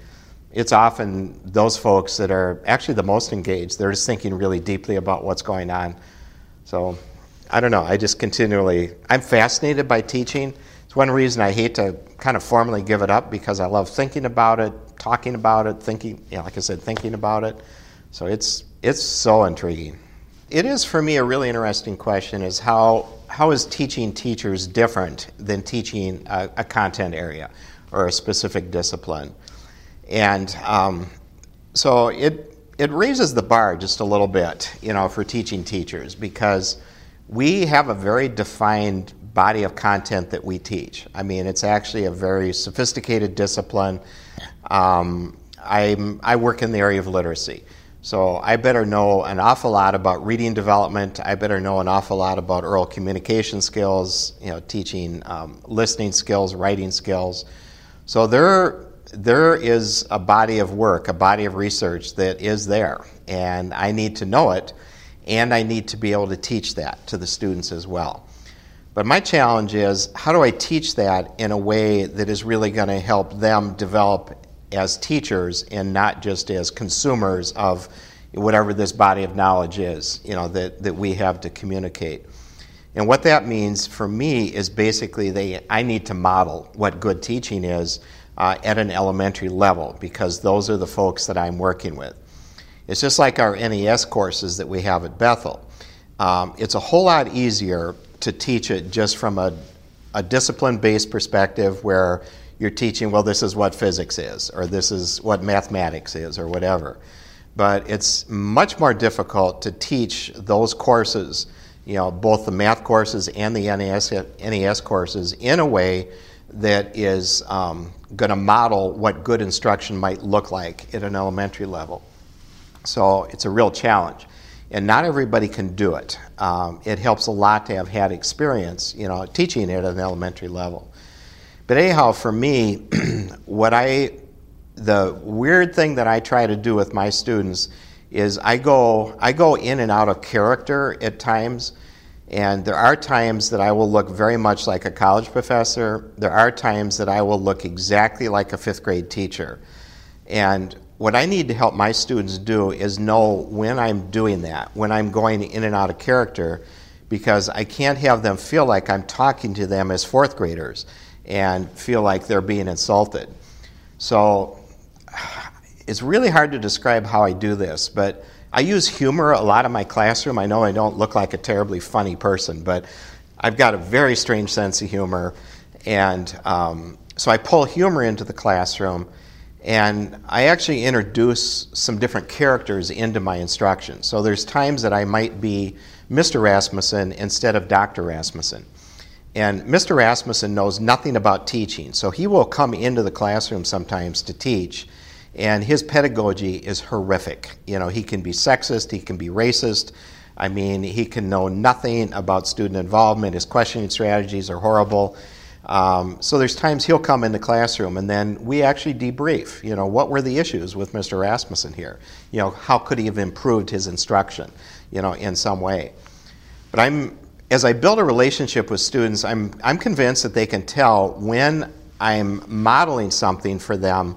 it's often those folks that are actually the most engaged. They're just thinking really deeply about what's going on. So I don't know. I just continually, I'm fascinated by teaching. It's one reason I hate to kind of formally give it up because I love thinking about it, talking about it, thinking, you know, like I said, thinking about it. So it's, it's so intriguing. It is for me a really interesting question is how, how is teaching teachers different than teaching a, a content area or a specific discipline? And um, so it, it raises the bar just a little bit, you know, for teaching teachers because we have a very defined body of content that we teach. I mean, it's actually a very sophisticated discipline. Um, I'm, I work in the area of literacy. So I better know an awful lot about reading development. I better know an awful lot about oral communication skills, you know, teaching um, listening skills, writing skills. So there, there is a body of work, a body of research that is there, and I need to know it, and I need to be able to teach that to the students as well. But my challenge is how do I teach that in a way that is really going to help them develop as teachers and not just as consumers of whatever this body of knowledge is, you know, that, that we have to communicate. And what that means for me is basically they, I need to model what good teaching is uh, at an elementary level because those are the folks that I'm working with. It's just like our NES courses that we have at Bethel. Um, it's a whole lot easier to teach it just from a, a discipline based perspective where you're teaching, well, this is what physics is, or this is what mathematics is, or whatever. But it's much more difficult to teach those courses, you know, both the math courses and the NES, courses, in a way that is um, going to model what good instruction might look like at an elementary level. So it's a real challenge and not everybody can do it. Um, it helps a lot to have had experience, you know, teaching it at an elementary level. But anyhow, for me, what I, the weird thing that I try to do with my students is I go, I go in and out of character at times. And there are times that I will look very much like a college professor. There are times that I will look exactly like a fifth grade teacher. And what I need to help my students do is know when I'm doing that, when I'm going in and out of character, because I can't have them feel like I'm talking to them as fourth graders and feel like they're being insulted. So it's really hard to describe how I do this, but I use humor a lot in my classroom. I know I don't look like a terribly funny person, but I've got a very strange sense of humor. And um, so I pull humor into the classroom and I actually introduce some different characters into my instruction. So there's times that I might be Mr. Rasmussen instead of Dr. Rasmussen. And Mr. Rasmussen knows nothing about teaching, so he will come into the classroom sometimes to teach, and his pedagogy is horrific. You know, he can be sexist, he can be racist. I mean, he can know nothing about student involvement. His questioning strategies are horrible. Um, so there's times he'll come in the classroom and then we actually debrief. You know, what were the issues with Mr. Rasmussen here? You know, how could he have improved his instruction? You know, in some way. But I'm as I build a relationship with students, I'm I'm convinced that they can tell when I'm modeling something for them.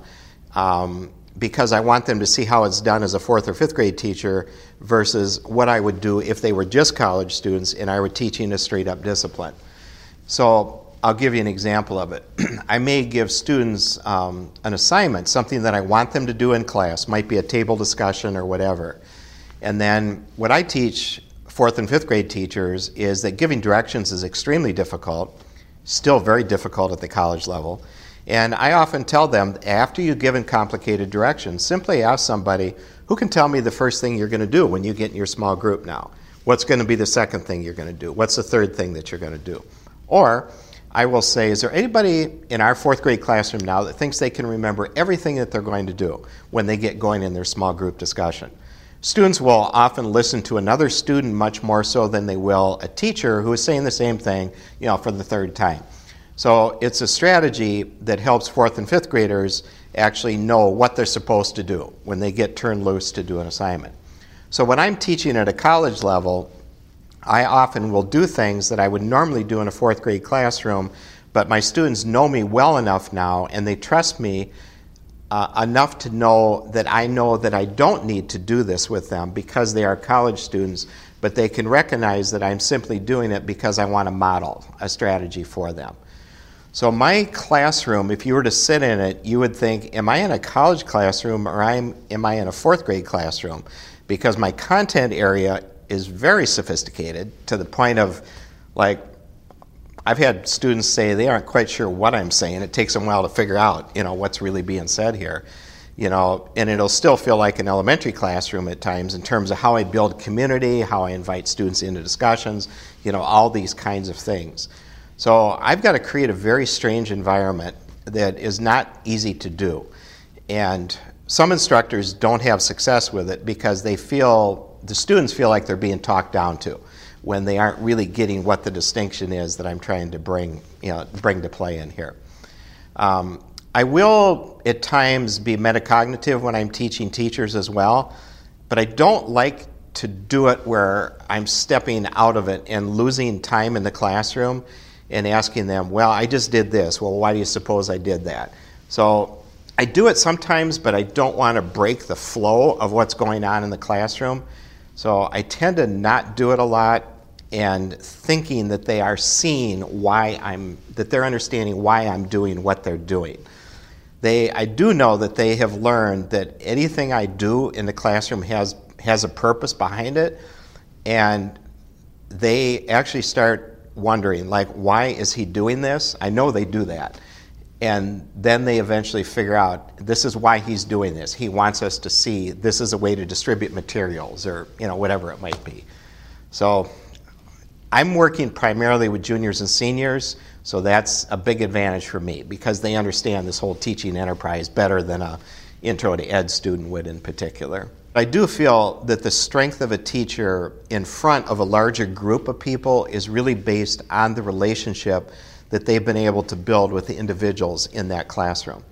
Um, because I want them to see how it's done as a fourth or fifth grade teacher versus what I would do if they were just college students and I were teaching a straight up discipline. So I'll give you an example of it. I may give students um, an assignment, something that I want them to do in class, might be a table discussion or whatever. And then what I teach fourth and fifth grade teachers is that giving directions is extremely difficult, still very difficult at the college level. And I often tell them after you've given complicated directions, simply ask somebody who can tell me the first thing you're going to do when you get in your small group now. What's going to be the second thing you're going to do? What's the third thing that you're going to do? Or I will say, is there anybody in our fourth grade classroom now that thinks they can remember everything that they're going to do when they get going in their small group discussion? Students will often listen to another student much more so than they will a teacher who is saying the same thing, you know, for the third time. So it's a strategy that helps fourth and fifth graders actually know what they're supposed to do when they get turned loose to do an assignment. So when I'm teaching at a college level, I often will do things that I would normally do in a fourth grade classroom, but my students know me well enough now and they trust me uh, enough to know that I know that I don't need to do this with them because they are college students, but they can recognize that I'm simply doing it because I want to model a strategy for them. So, my classroom, if you were to sit in it, you would think, Am I in a college classroom or am I in a fourth grade classroom? Because my content area is very sophisticated to the point of like I've had students say they aren't quite sure what I'm saying. It takes them a while to figure out, you know, what's really being said here. You know, and it'll still feel like an elementary classroom at times in terms of how I build community, how I invite students into discussions, you know, all these kinds of things. So I've got to create a very strange environment that is not easy to do. And some instructors don't have success with it because they feel the students feel like they're being talked down to when they aren't really getting what the distinction is that I'm trying to bring, you know, bring to play in here. Um, I will at times be metacognitive when I'm teaching teachers as well, but I don't like to do it where I'm stepping out of it and losing time in the classroom and asking them, well, I just did this. Well, why do you suppose I did that? So I do it sometimes, but I don't want to break the flow of what's going on in the classroom. So I tend to not do it a lot and thinking that they are seeing why I'm, that they're understanding why I'm doing what they're doing. They, I do know that they have learned that anything I do in the classroom has, has a purpose behind it, and they actually start wondering, like, why is he doing this? I know they do that. And then they eventually figure out this is why he's doing this. He wants us to see this is a way to distribute materials or you know whatever it might be. So I'm working primarily with juniors and seniors, so that's a big advantage for me because they understand this whole teaching enterprise better than a intro to ed student would in particular. I do feel that the strength of a teacher in front of a larger group of people is really based on the relationship that they've been able to build with the individuals in that classroom.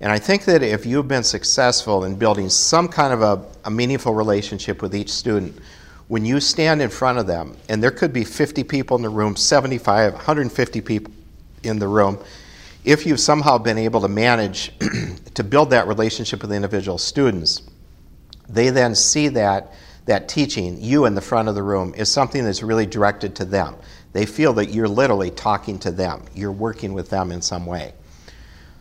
And I think that if you've been successful in building some kind of a, a, meaningful relationship with each student, when you stand in front of them, and there could be 50 people in the room, 75, 150 people in the room, if you've somehow been able to manage to build that relationship with the individual students, they then see that that teaching, you in the front of the room, is something that's really directed to them. They feel that you're literally talking to them, you're working with them in some way.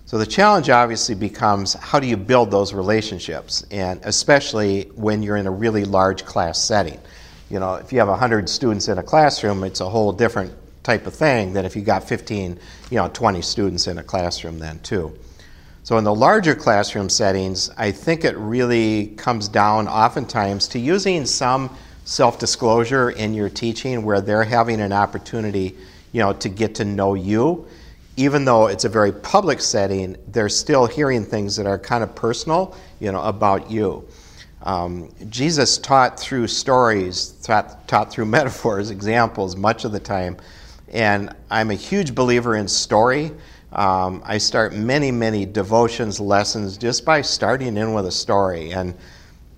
So the challenge obviously becomes how do you build those relationships, and especially when you're in a really large class setting. You know, if you have 100 students in a classroom, it's a whole different type of thing than if you got 15, you know, 20 students in a classroom then too. So in the larger classroom settings, I think it really comes down oftentimes to using some self disclosure in your teaching where they're having an opportunity you know, to get to know you. Even though it's a very public setting, they're still hearing things that are kind of personal, you know, about you. Um, Jesus taught through stories, taught, taught through metaphors, examples, much of the time. And I'm a huge believer in story. Um, I start many, many devotions lessons just by starting in with a story. And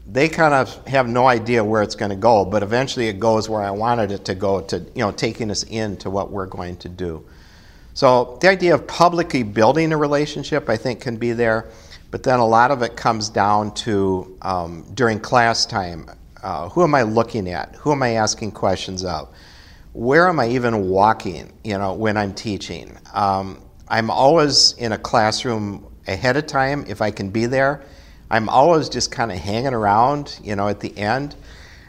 they kind of have no idea where it's going to go, but eventually it goes where I wanted it to go to, you know, taking us into what we're going to do. So the idea of publicly building a relationship, I think, can be there, but then a lot of it comes down to um, during class time. Uh, who am I looking at? Who am I asking questions of? Where am I even walking? You know, when I'm teaching, um, I'm always in a classroom ahead of time if I can be there I'm always just kind of hanging around, you know, at the end.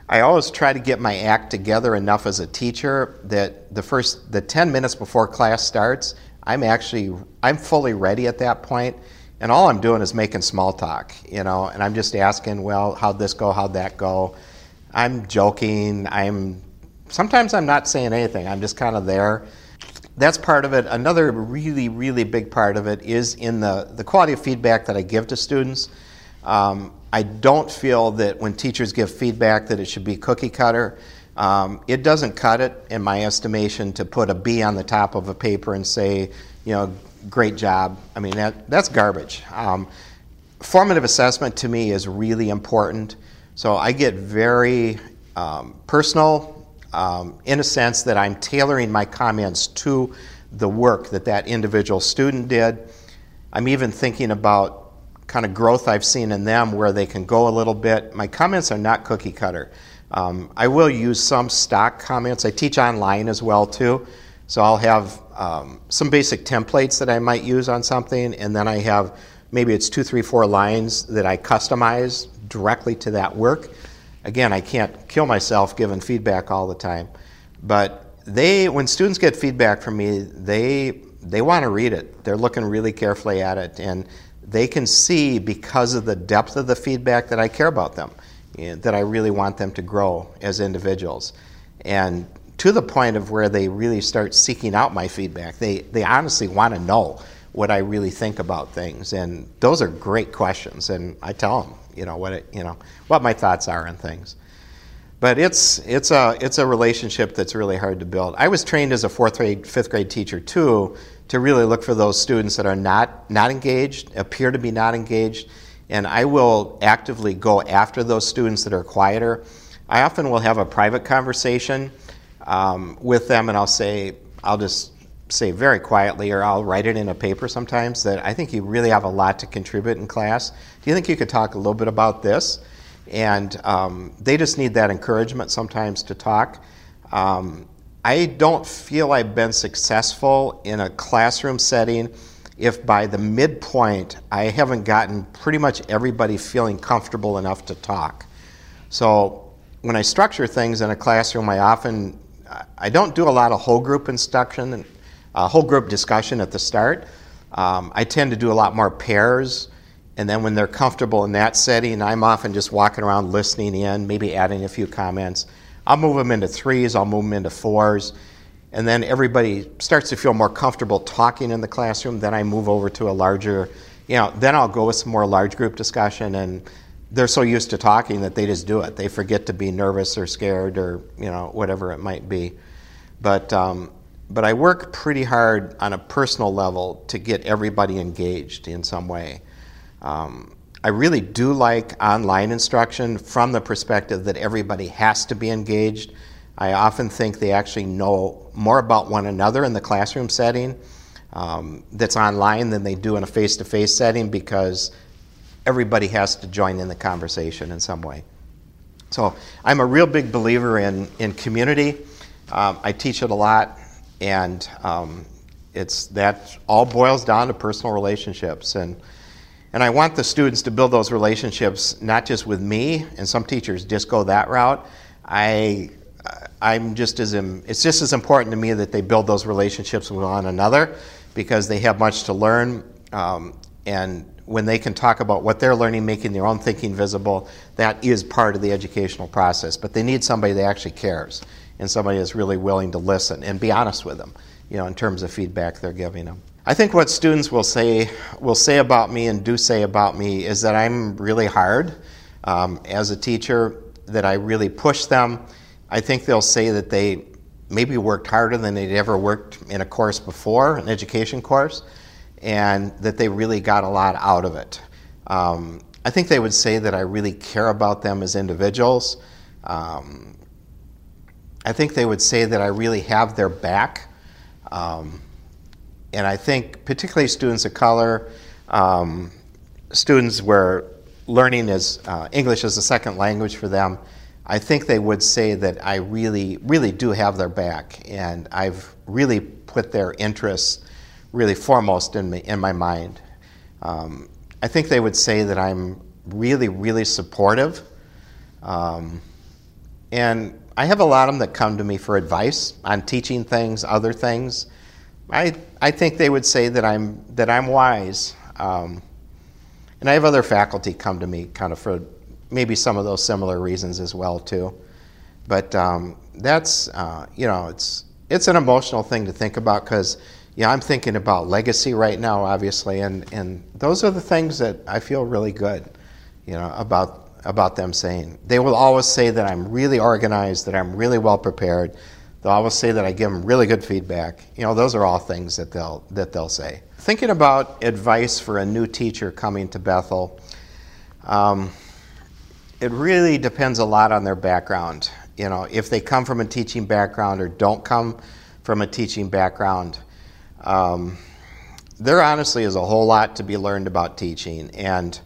I always try to get my act together enough as a teacher that the first the 10 minutes before class starts, I'm actually I'm fully ready at that point, and all I'm doing is making small talk, you know, and I'm just asking, well, how'd this go? How'd that go? I'm joking. I'm sometimes I'm not saying anything. I'm just kind of there. That's part of it. Another really, really big part of it is in the, the quality of feedback that I give to students. Um, I don't feel that when teachers give feedback that it should be cookie cutter. Um, it doesn't cut it, in my estimation, to put a B on the top of a paper and say, you know, great job. I mean, that, that's garbage. Um, formative assessment to me is really important. So I get very um, personal um, in a sense that I'm tailoring my comments to the work that that individual student did. I'm even thinking about kind of growth I've seen in them where they can go a little bit. My comments are not cookie cutter. Um, I will use some stock comments. I teach online as well too, so I'll have um, some basic templates that I might use on something, and then I have maybe it's two, three, four lines that I customize directly to that work. Again, I can't kill myself giving feedback all the time, but they when students get feedback from me, they they want to read it. They're looking really carefully at it, and they can see because of the depth of the feedback that I care about them, eh, that I really want them to grow as individuals. And to the point of where they really start seeking out my feedback. They, they honestly want to know what I really think about things. And those are great questions. And I tell them, you know, what, it, you know, what my thoughts are on things. But it's, it's, a, it's a relationship that's really hard to build. I was trained as a fourth grade, fifth grade teacher too to really look for those students that are not, not engaged, appear to be not engaged, and I will actively go after those students that are quieter. I often will have a private conversation um, with them, and I'll say, I'll just say very quietly, or I'll write it in a paper sometimes that I think you really have a lot to contribute in class. Do you think you could talk a little bit about this? And um, they just need that encouragement sometimes to talk. Um, I don't feel I've been successful in a classroom setting if by the midpoint I haven't gotten pretty much everybody feeling comfortable enough to talk. So when I structure things in a classroom, I often I don't do a lot of whole group instruction and uh, whole group discussion at the start. Um, I tend to do a lot more pairs, and then when they're comfortable in that setting, I'm often just walking around listening in, maybe adding a few comments. I'll move them into threes, I'll move them into fours, and then everybody starts to feel more comfortable talking in the classroom. Then I move over to a larger, you know, then I'll go with some more large group discussion, and they're so used to talking that they just do it. They forget to be nervous or scared or you know whatever it might be. But um, but I work pretty hard on a personal level to get everybody engaged in some way. Um, I really do like online instruction from the perspective that everybody has to be engaged. I often think they actually know more about one another in the classroom setting um, that's online than they do in a face to face setting because everybody has to join in the conversation in some way. So I'm a real big believer in, in community. Um, I teach it a lot, and um, it's that all boils down to personal relationships. And and I want the students to build those relationships not just with me, and some teachers just go that route. I, I'm just as it's just as important to me that they build those relationships with one another because they have much to learn. Um, and when they can talk about what they're learning, making their own thinking visible, that is part of the educational process. But they need somebody that actually cares and somebody that's really willing to listen and be honest with them, you know, in terms of feedback they're giving them. I think what students will say will say about me and do say about me is that I'm really hard um, as a teacher. That I really push them. I think they'll say that they maybe worked harder than they'd ever worked in a course before, an education course, and that they really got a lot out of it. Um, I think they would say that I really care about them as individuals. Um, I think they would say that I really have their back. Um, and I think particularly students of color, um, students where learning is uh, English as a second language for them, I think they would say that I really, really do have their back, and I've really put their interests really foremost in, me, in my mind. Um, I think they would say that I'm really, really supportive. Um, and I have a lot of them that come to me for advice on teaching things, other things. I, I think they would say that I'm, that I'm wise. Um, and I have other faculty come to me kind of for maybe some of those similar reasons as well too. But um, that's, uh, you know, it's, it's an emotional thing to think about because, yeah, I'm thinking about legacy right now, obviously, and, and those are the things that I feel really good, you know, about, about them saying. They will always say that I'm really organized, that I'm really well prepared, They'll always say that I give them really good feedback. You know, those are all things that they'll that they'll say. Thinking about advice for a new teacher coming to Bethel, um, it really depends a lot on their background. You know, if they come from a teaching background or don't come from a teaching background, um, there honestly is a whole lot to be learned about teaching and.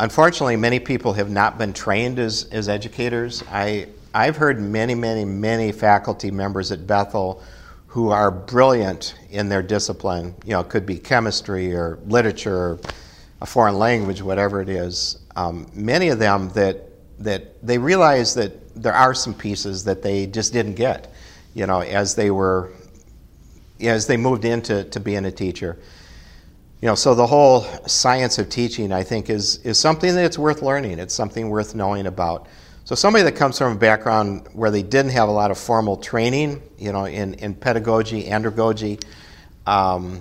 Unfortunately, many people have not been trained as, as educators. I, I've heard many, many, many faculty members at Bethel who are brilliant in their discipline. You know, it could be chemistry or literature, or a foreign language, whatever it is. Um, many of them that that they realize that there are some pieces that they just didn't get. You know, as they were as they moved into to being a teacher. You know, so the whole science of teaching, I think, is is something that's worth learning. It's something worth knowing about. So somebody that comes from a background where they didn't have a lot of formal training, you know, in, in pedagogy, andragogy, um,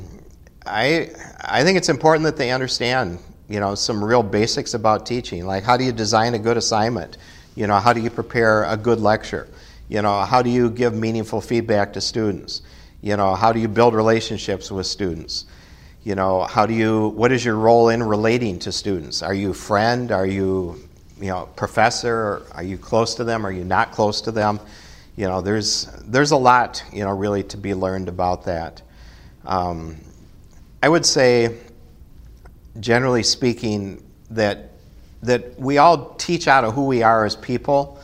I, I think it's important that they understand, you know, some real basics about teaching. Like how do you design a good assignment? You know, how do you prepare a good lecture? You know, how do you give meaningful feedback to students? You know, how do you build relationships with students? You know, how do you, what is your role in relating to students? Are you friend? Are you you know, professor? Are you close to them? Are you not close to them? You know, there's there's a lot, you know, really to be learned about that. Um, I would say, generally speaking, that that we all teach out of who we are as people.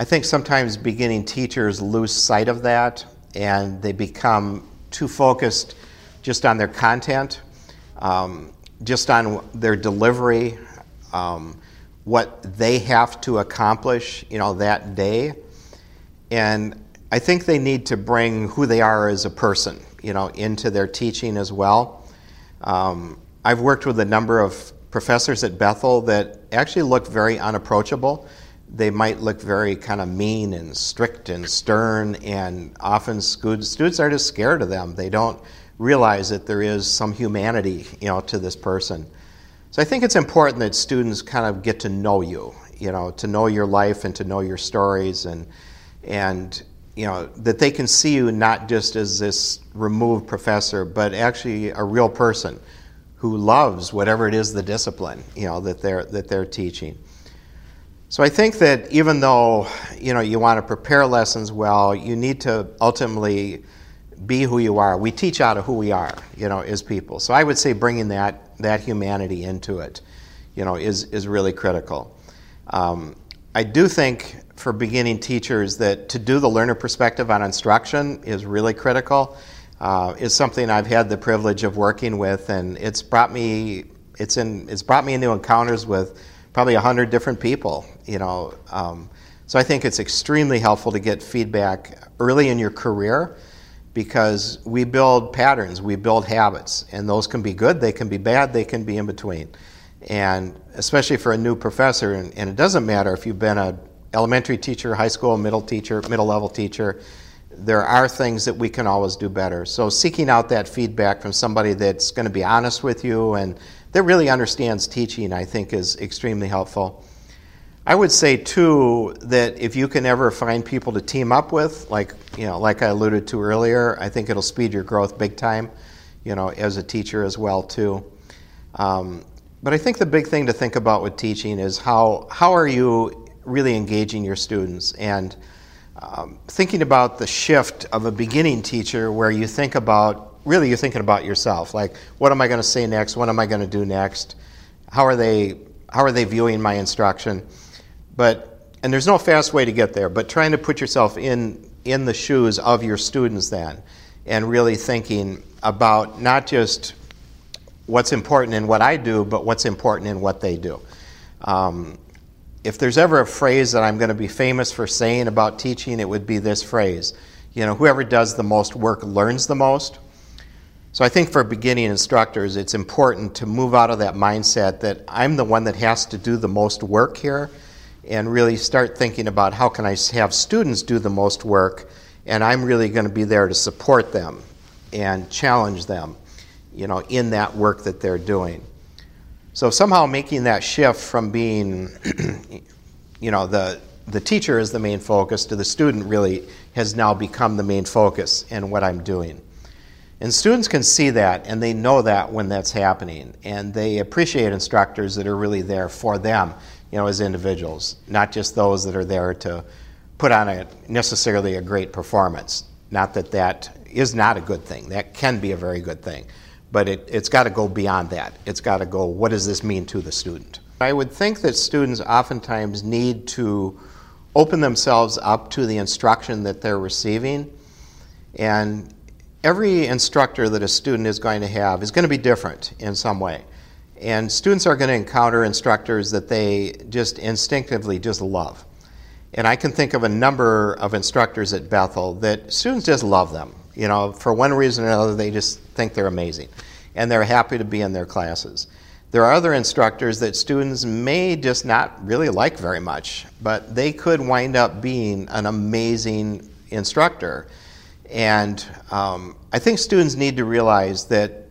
I think sometimes beginning teachers lose sight of that and they become too focused just on their content, um, just on their delivery, um, what they have to accomplish, you know, that day. And I think they need to bring who they are as a person, you know, into their teaching as well. Um, I've worked with a number of professors at Bethel that actually look very unapproachable. They might look very kind of mean and strict and stern, and often students are just scared of them. They don't realize that there is some humanity, you know, to this person. So I think it's important that students kind of get to know you, you know, to know your life and to know your stories and and you know that they can see you not just as this removed professor, but actually a real person who loves whatever it is the discipline, you know, that they're that they're teaching. So I think that even though you know you want to prepare lessons well, you need to ultimately be who you are. We teach out of who we are, you know, as people. So I would say bringing that that humanity into it, you know, is is really critical. Um, I do think for beginning teachers that to do the learner perspective on instruction is really critical. Uh, is something I've had the privilege of working with, and it's brought me it's in it's brought me into encounters with probably hundred different people. You know, um, so I think it's extremely helpful to get feedback early in your career because we build patterns, we build habits, and those can be good, they can be bad, they can be in between. And especially for a new professor, and, and it doesn't matter if you've been a elementary teacher, high school, middle teacher, middle level teacher, there are things that we can always do better. So seeking out that feedback from somebody that's going to be honest with you and that really understands teaching, I think, is extremely helpful. I would say too that if you can ever find people to team up with, like you know, like I alluded to earlier, I think it'll speed your growth big time. You know, as a teacher as well too. Um, but I think the big thing to think about with teaching is how how are you really engaging your students and um, thinking about the shift of a beginning teacher where you think about really you're thinking about yourself like what am I going to say next? What am I going to do next? How are they how are they viewing my instruction? But and there's no fast way to get there, but trying to put yourself in in the shoes of your students then and really thinking about not just what's important in what I do, but what's important in what they do. Um, if there's ever a phrase that I'm going to be famous for saying about teaching, it would be this phrase. You know, whoever does the most work learns the most. So I think for beginning instructors, it's important to move out of that mindset that I'm the one that has to do the most work here and really start thinking about how can I have students do the most work, and I'm really going to be there to support them and challenge them, you know, in that work that they're doing. So somehow making that shift from being, you know, the the teacher is the main focus to the student really has now become the main focus in what I'm doing. And students can see that and they know that when that's happening. And they appreciate instructors that are really there for them you know, as individuals, not just those that are there to put on a necessarily a great performance. Not that that is not a good thing. That can be a very good thing. But it, it's got to go beyond that. It's got to go, what does this mean to the student? I would think that students oftentimes need to open themselves up to the instruction that they're receiving. And every instructor that a student is going to have is going to be different in some way. And students are going to encounter instructors that they just instinctively just love. And I can think of a number of instructors at Bethel that students just love them. You know, for one reason or another, they just think they're amazing. And they're happy to be in their classes. There are other instructors that students may just not really like very much, but they could wind up being an amazing instructor. And um, I think students need to realize that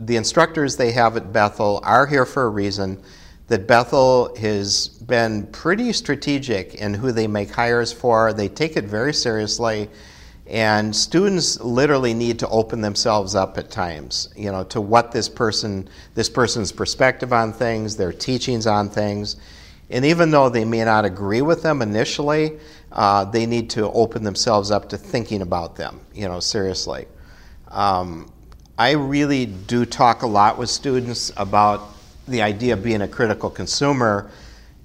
the instructors they have at Bethel are here for a reason. That Bethel has been pretty strategic in who they make hires for. They take it very seriously, and students literally need to open themselves up at times, you know, to what this person, this person's perspective on things, their teachings on things, And even though they may not agree with them initially, uh, they need to open themselves up to thinking about them, you know, seriously. Um, I really do talk a lot with students about the idea of being a critical consumer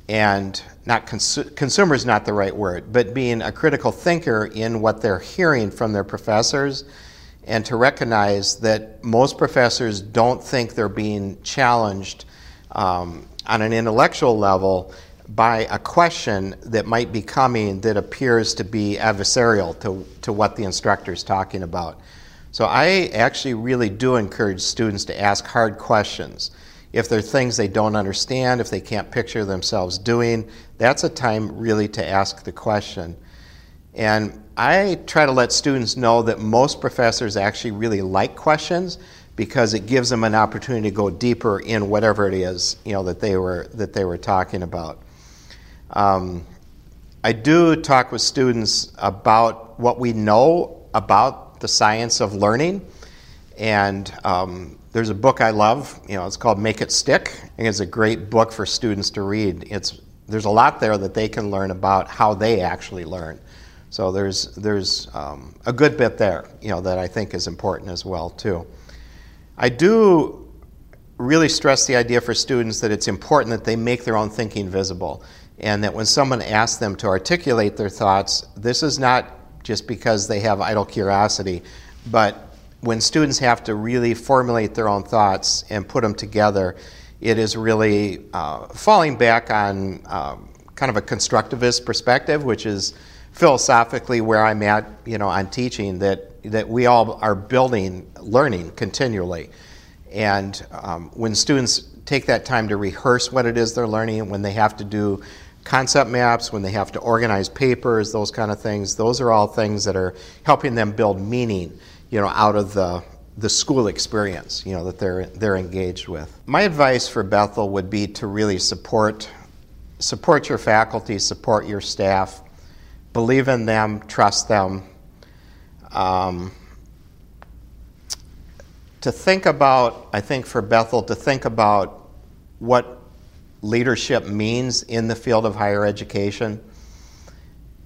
and not consu- consumer is not the right word, but being a critical thinker in what they're hearing from their professors and to recognize that most professors don't think they're being challenged um, on an intellectual level by a question that might be coming that appears to be adversarial to, to what the instructor is talking about. So I actually really do encourage students to ask hard questions. If there are things they don't understand, if they can't picture themselves doing, that's a time really to ask the question. And I try to let students know that most professors actually really like questions because it gives them an opportunity to go deeper in whatever it is you know that they were that they were talking about. Um, I do talk with students about what we know about the science of learning, and um, there's a book I love. You know, it's called Make It Stick. Think it's a great book for students to read. It's there's a lot there that they can learn about how they actually learn. So there's there's um, a good bit there, you know, that I think is important as well too. I do really stress the idea for students that it's important that they make their own thinking visible, and that when someone asks them to articulate their thoughts, this is not just because they have idle curiosity, but when students have to really formulate their own thoughts and put them together, it is really uh, falling back on um, kind of a constructivist perspective, which is philosophically where I'm at, you know, on teaching that that we all are building learning continually, and um, when students take that time to rehearse what it is they're learning, when they have to do concept maps, when they have to organize papers, those kind of things, those are all things that are helping them build meaning, you know, out of the the school experience, you know, that they're they're engaged with. My advice for Bethel would be to really support support your faculty, support your staff, believe in them, trust them. Um, to think about, I think for Bethel, to think about what leadership means in the field of higher education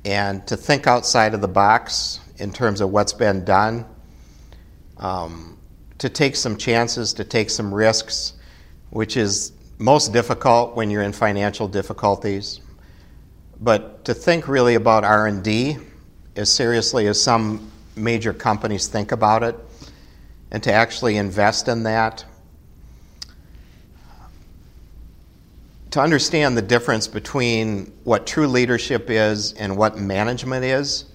and to think outside of the box in terms of what's been done um, to take some chances, to take some risks, which is most difficult when you're in financial difficulties. But to think really about R&D as seriously as some major companies think about it, and to actually invest in that. To understand the difference between what true leadership is and what management is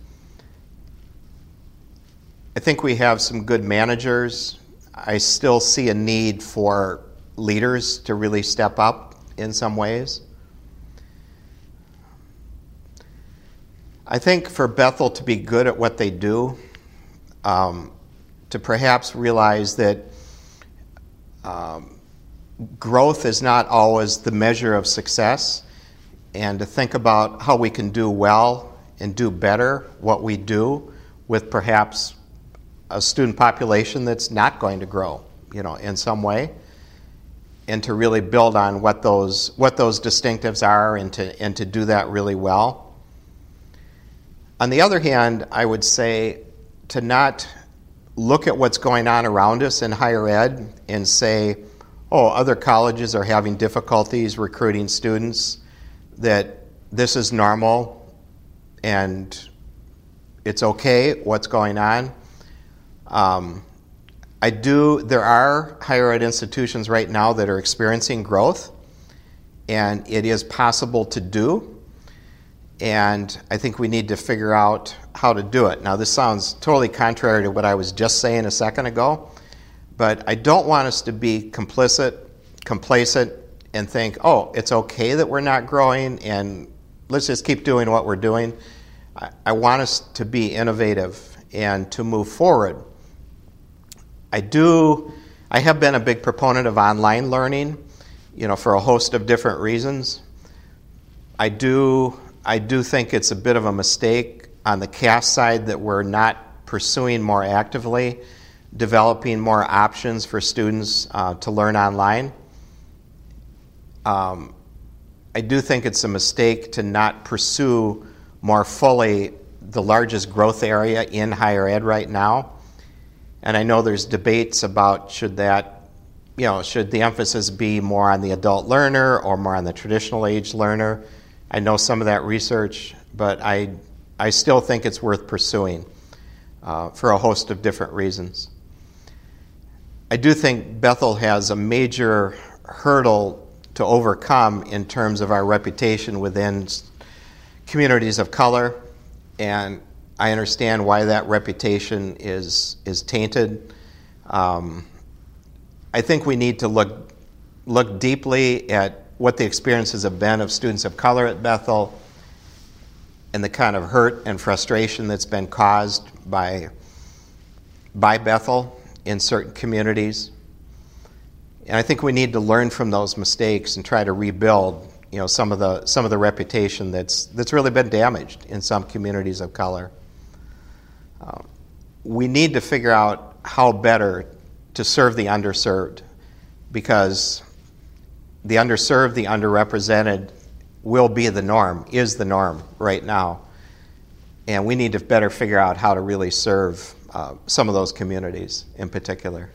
I think we have some good managers. I still see a need for leaders to really step up in some ways. I think for Bethel to be good at what they do, um, to perhaps realize that um, growth is not always the measure of success, and to think about how we can do well and do better what we do with perhaps a student population that's not going to grow, you know, in some way, and to really build on what those what those distinctives are, and to and to do that really well. On the other hand, I would say to not look at what's going on around us in higher ed and say, oh, other colleges are having difficulties recruiting students, that this is normal and it's okay what's going on. Um, I do, there are higher ed institutions right now that are experiencing growth, and it is possible to do. And I think we need to figure out how to do it. Now, this sounds totally contrary to what I was just saying a second ago, but I don't want us to be complicit, complacent, and think, oh, it's okay that we're not growing, and let's just keep doing what we're doing. I, I want us to be innovative and to move forward. I do, I have been a big proponent of online learning, you know, for a host of different reasons. I do, I do think it's a bit of a mistake on the CAS side that we're not pursuing more actively, developing more options for students uh, to learn online. Um, I do think it's a mistake to not pursue more fully the largest growth area in higher ed right now. And I know there's debates about should that, you know, should the emphasis be more on the adult learner or more on the traditional age learner. I know some of that research, but I, I still think it's worth pursuing uh, for a host of different reasons. I do think Bethel has a major hurdle to overcome in terms of our reputation within communities of color, and I understand why that reputation is is tainted. Um, I think we need to look look deeply at what the experiences have been of students of color at Bethel and the kind of hurt and frustration that's been caused by by Bethel in certain communities. And I think we need to learn from those mistakes and try to rebuild, you know, some of the some of the reputation that's that's really been damaged in some communities of color. Uh, we need to figure out how better to serve the underserved, because the underserved, the underrepresented, will be the norm, is the norm right now, and we need to better figure out how to really serve uh, some of those communities in particular.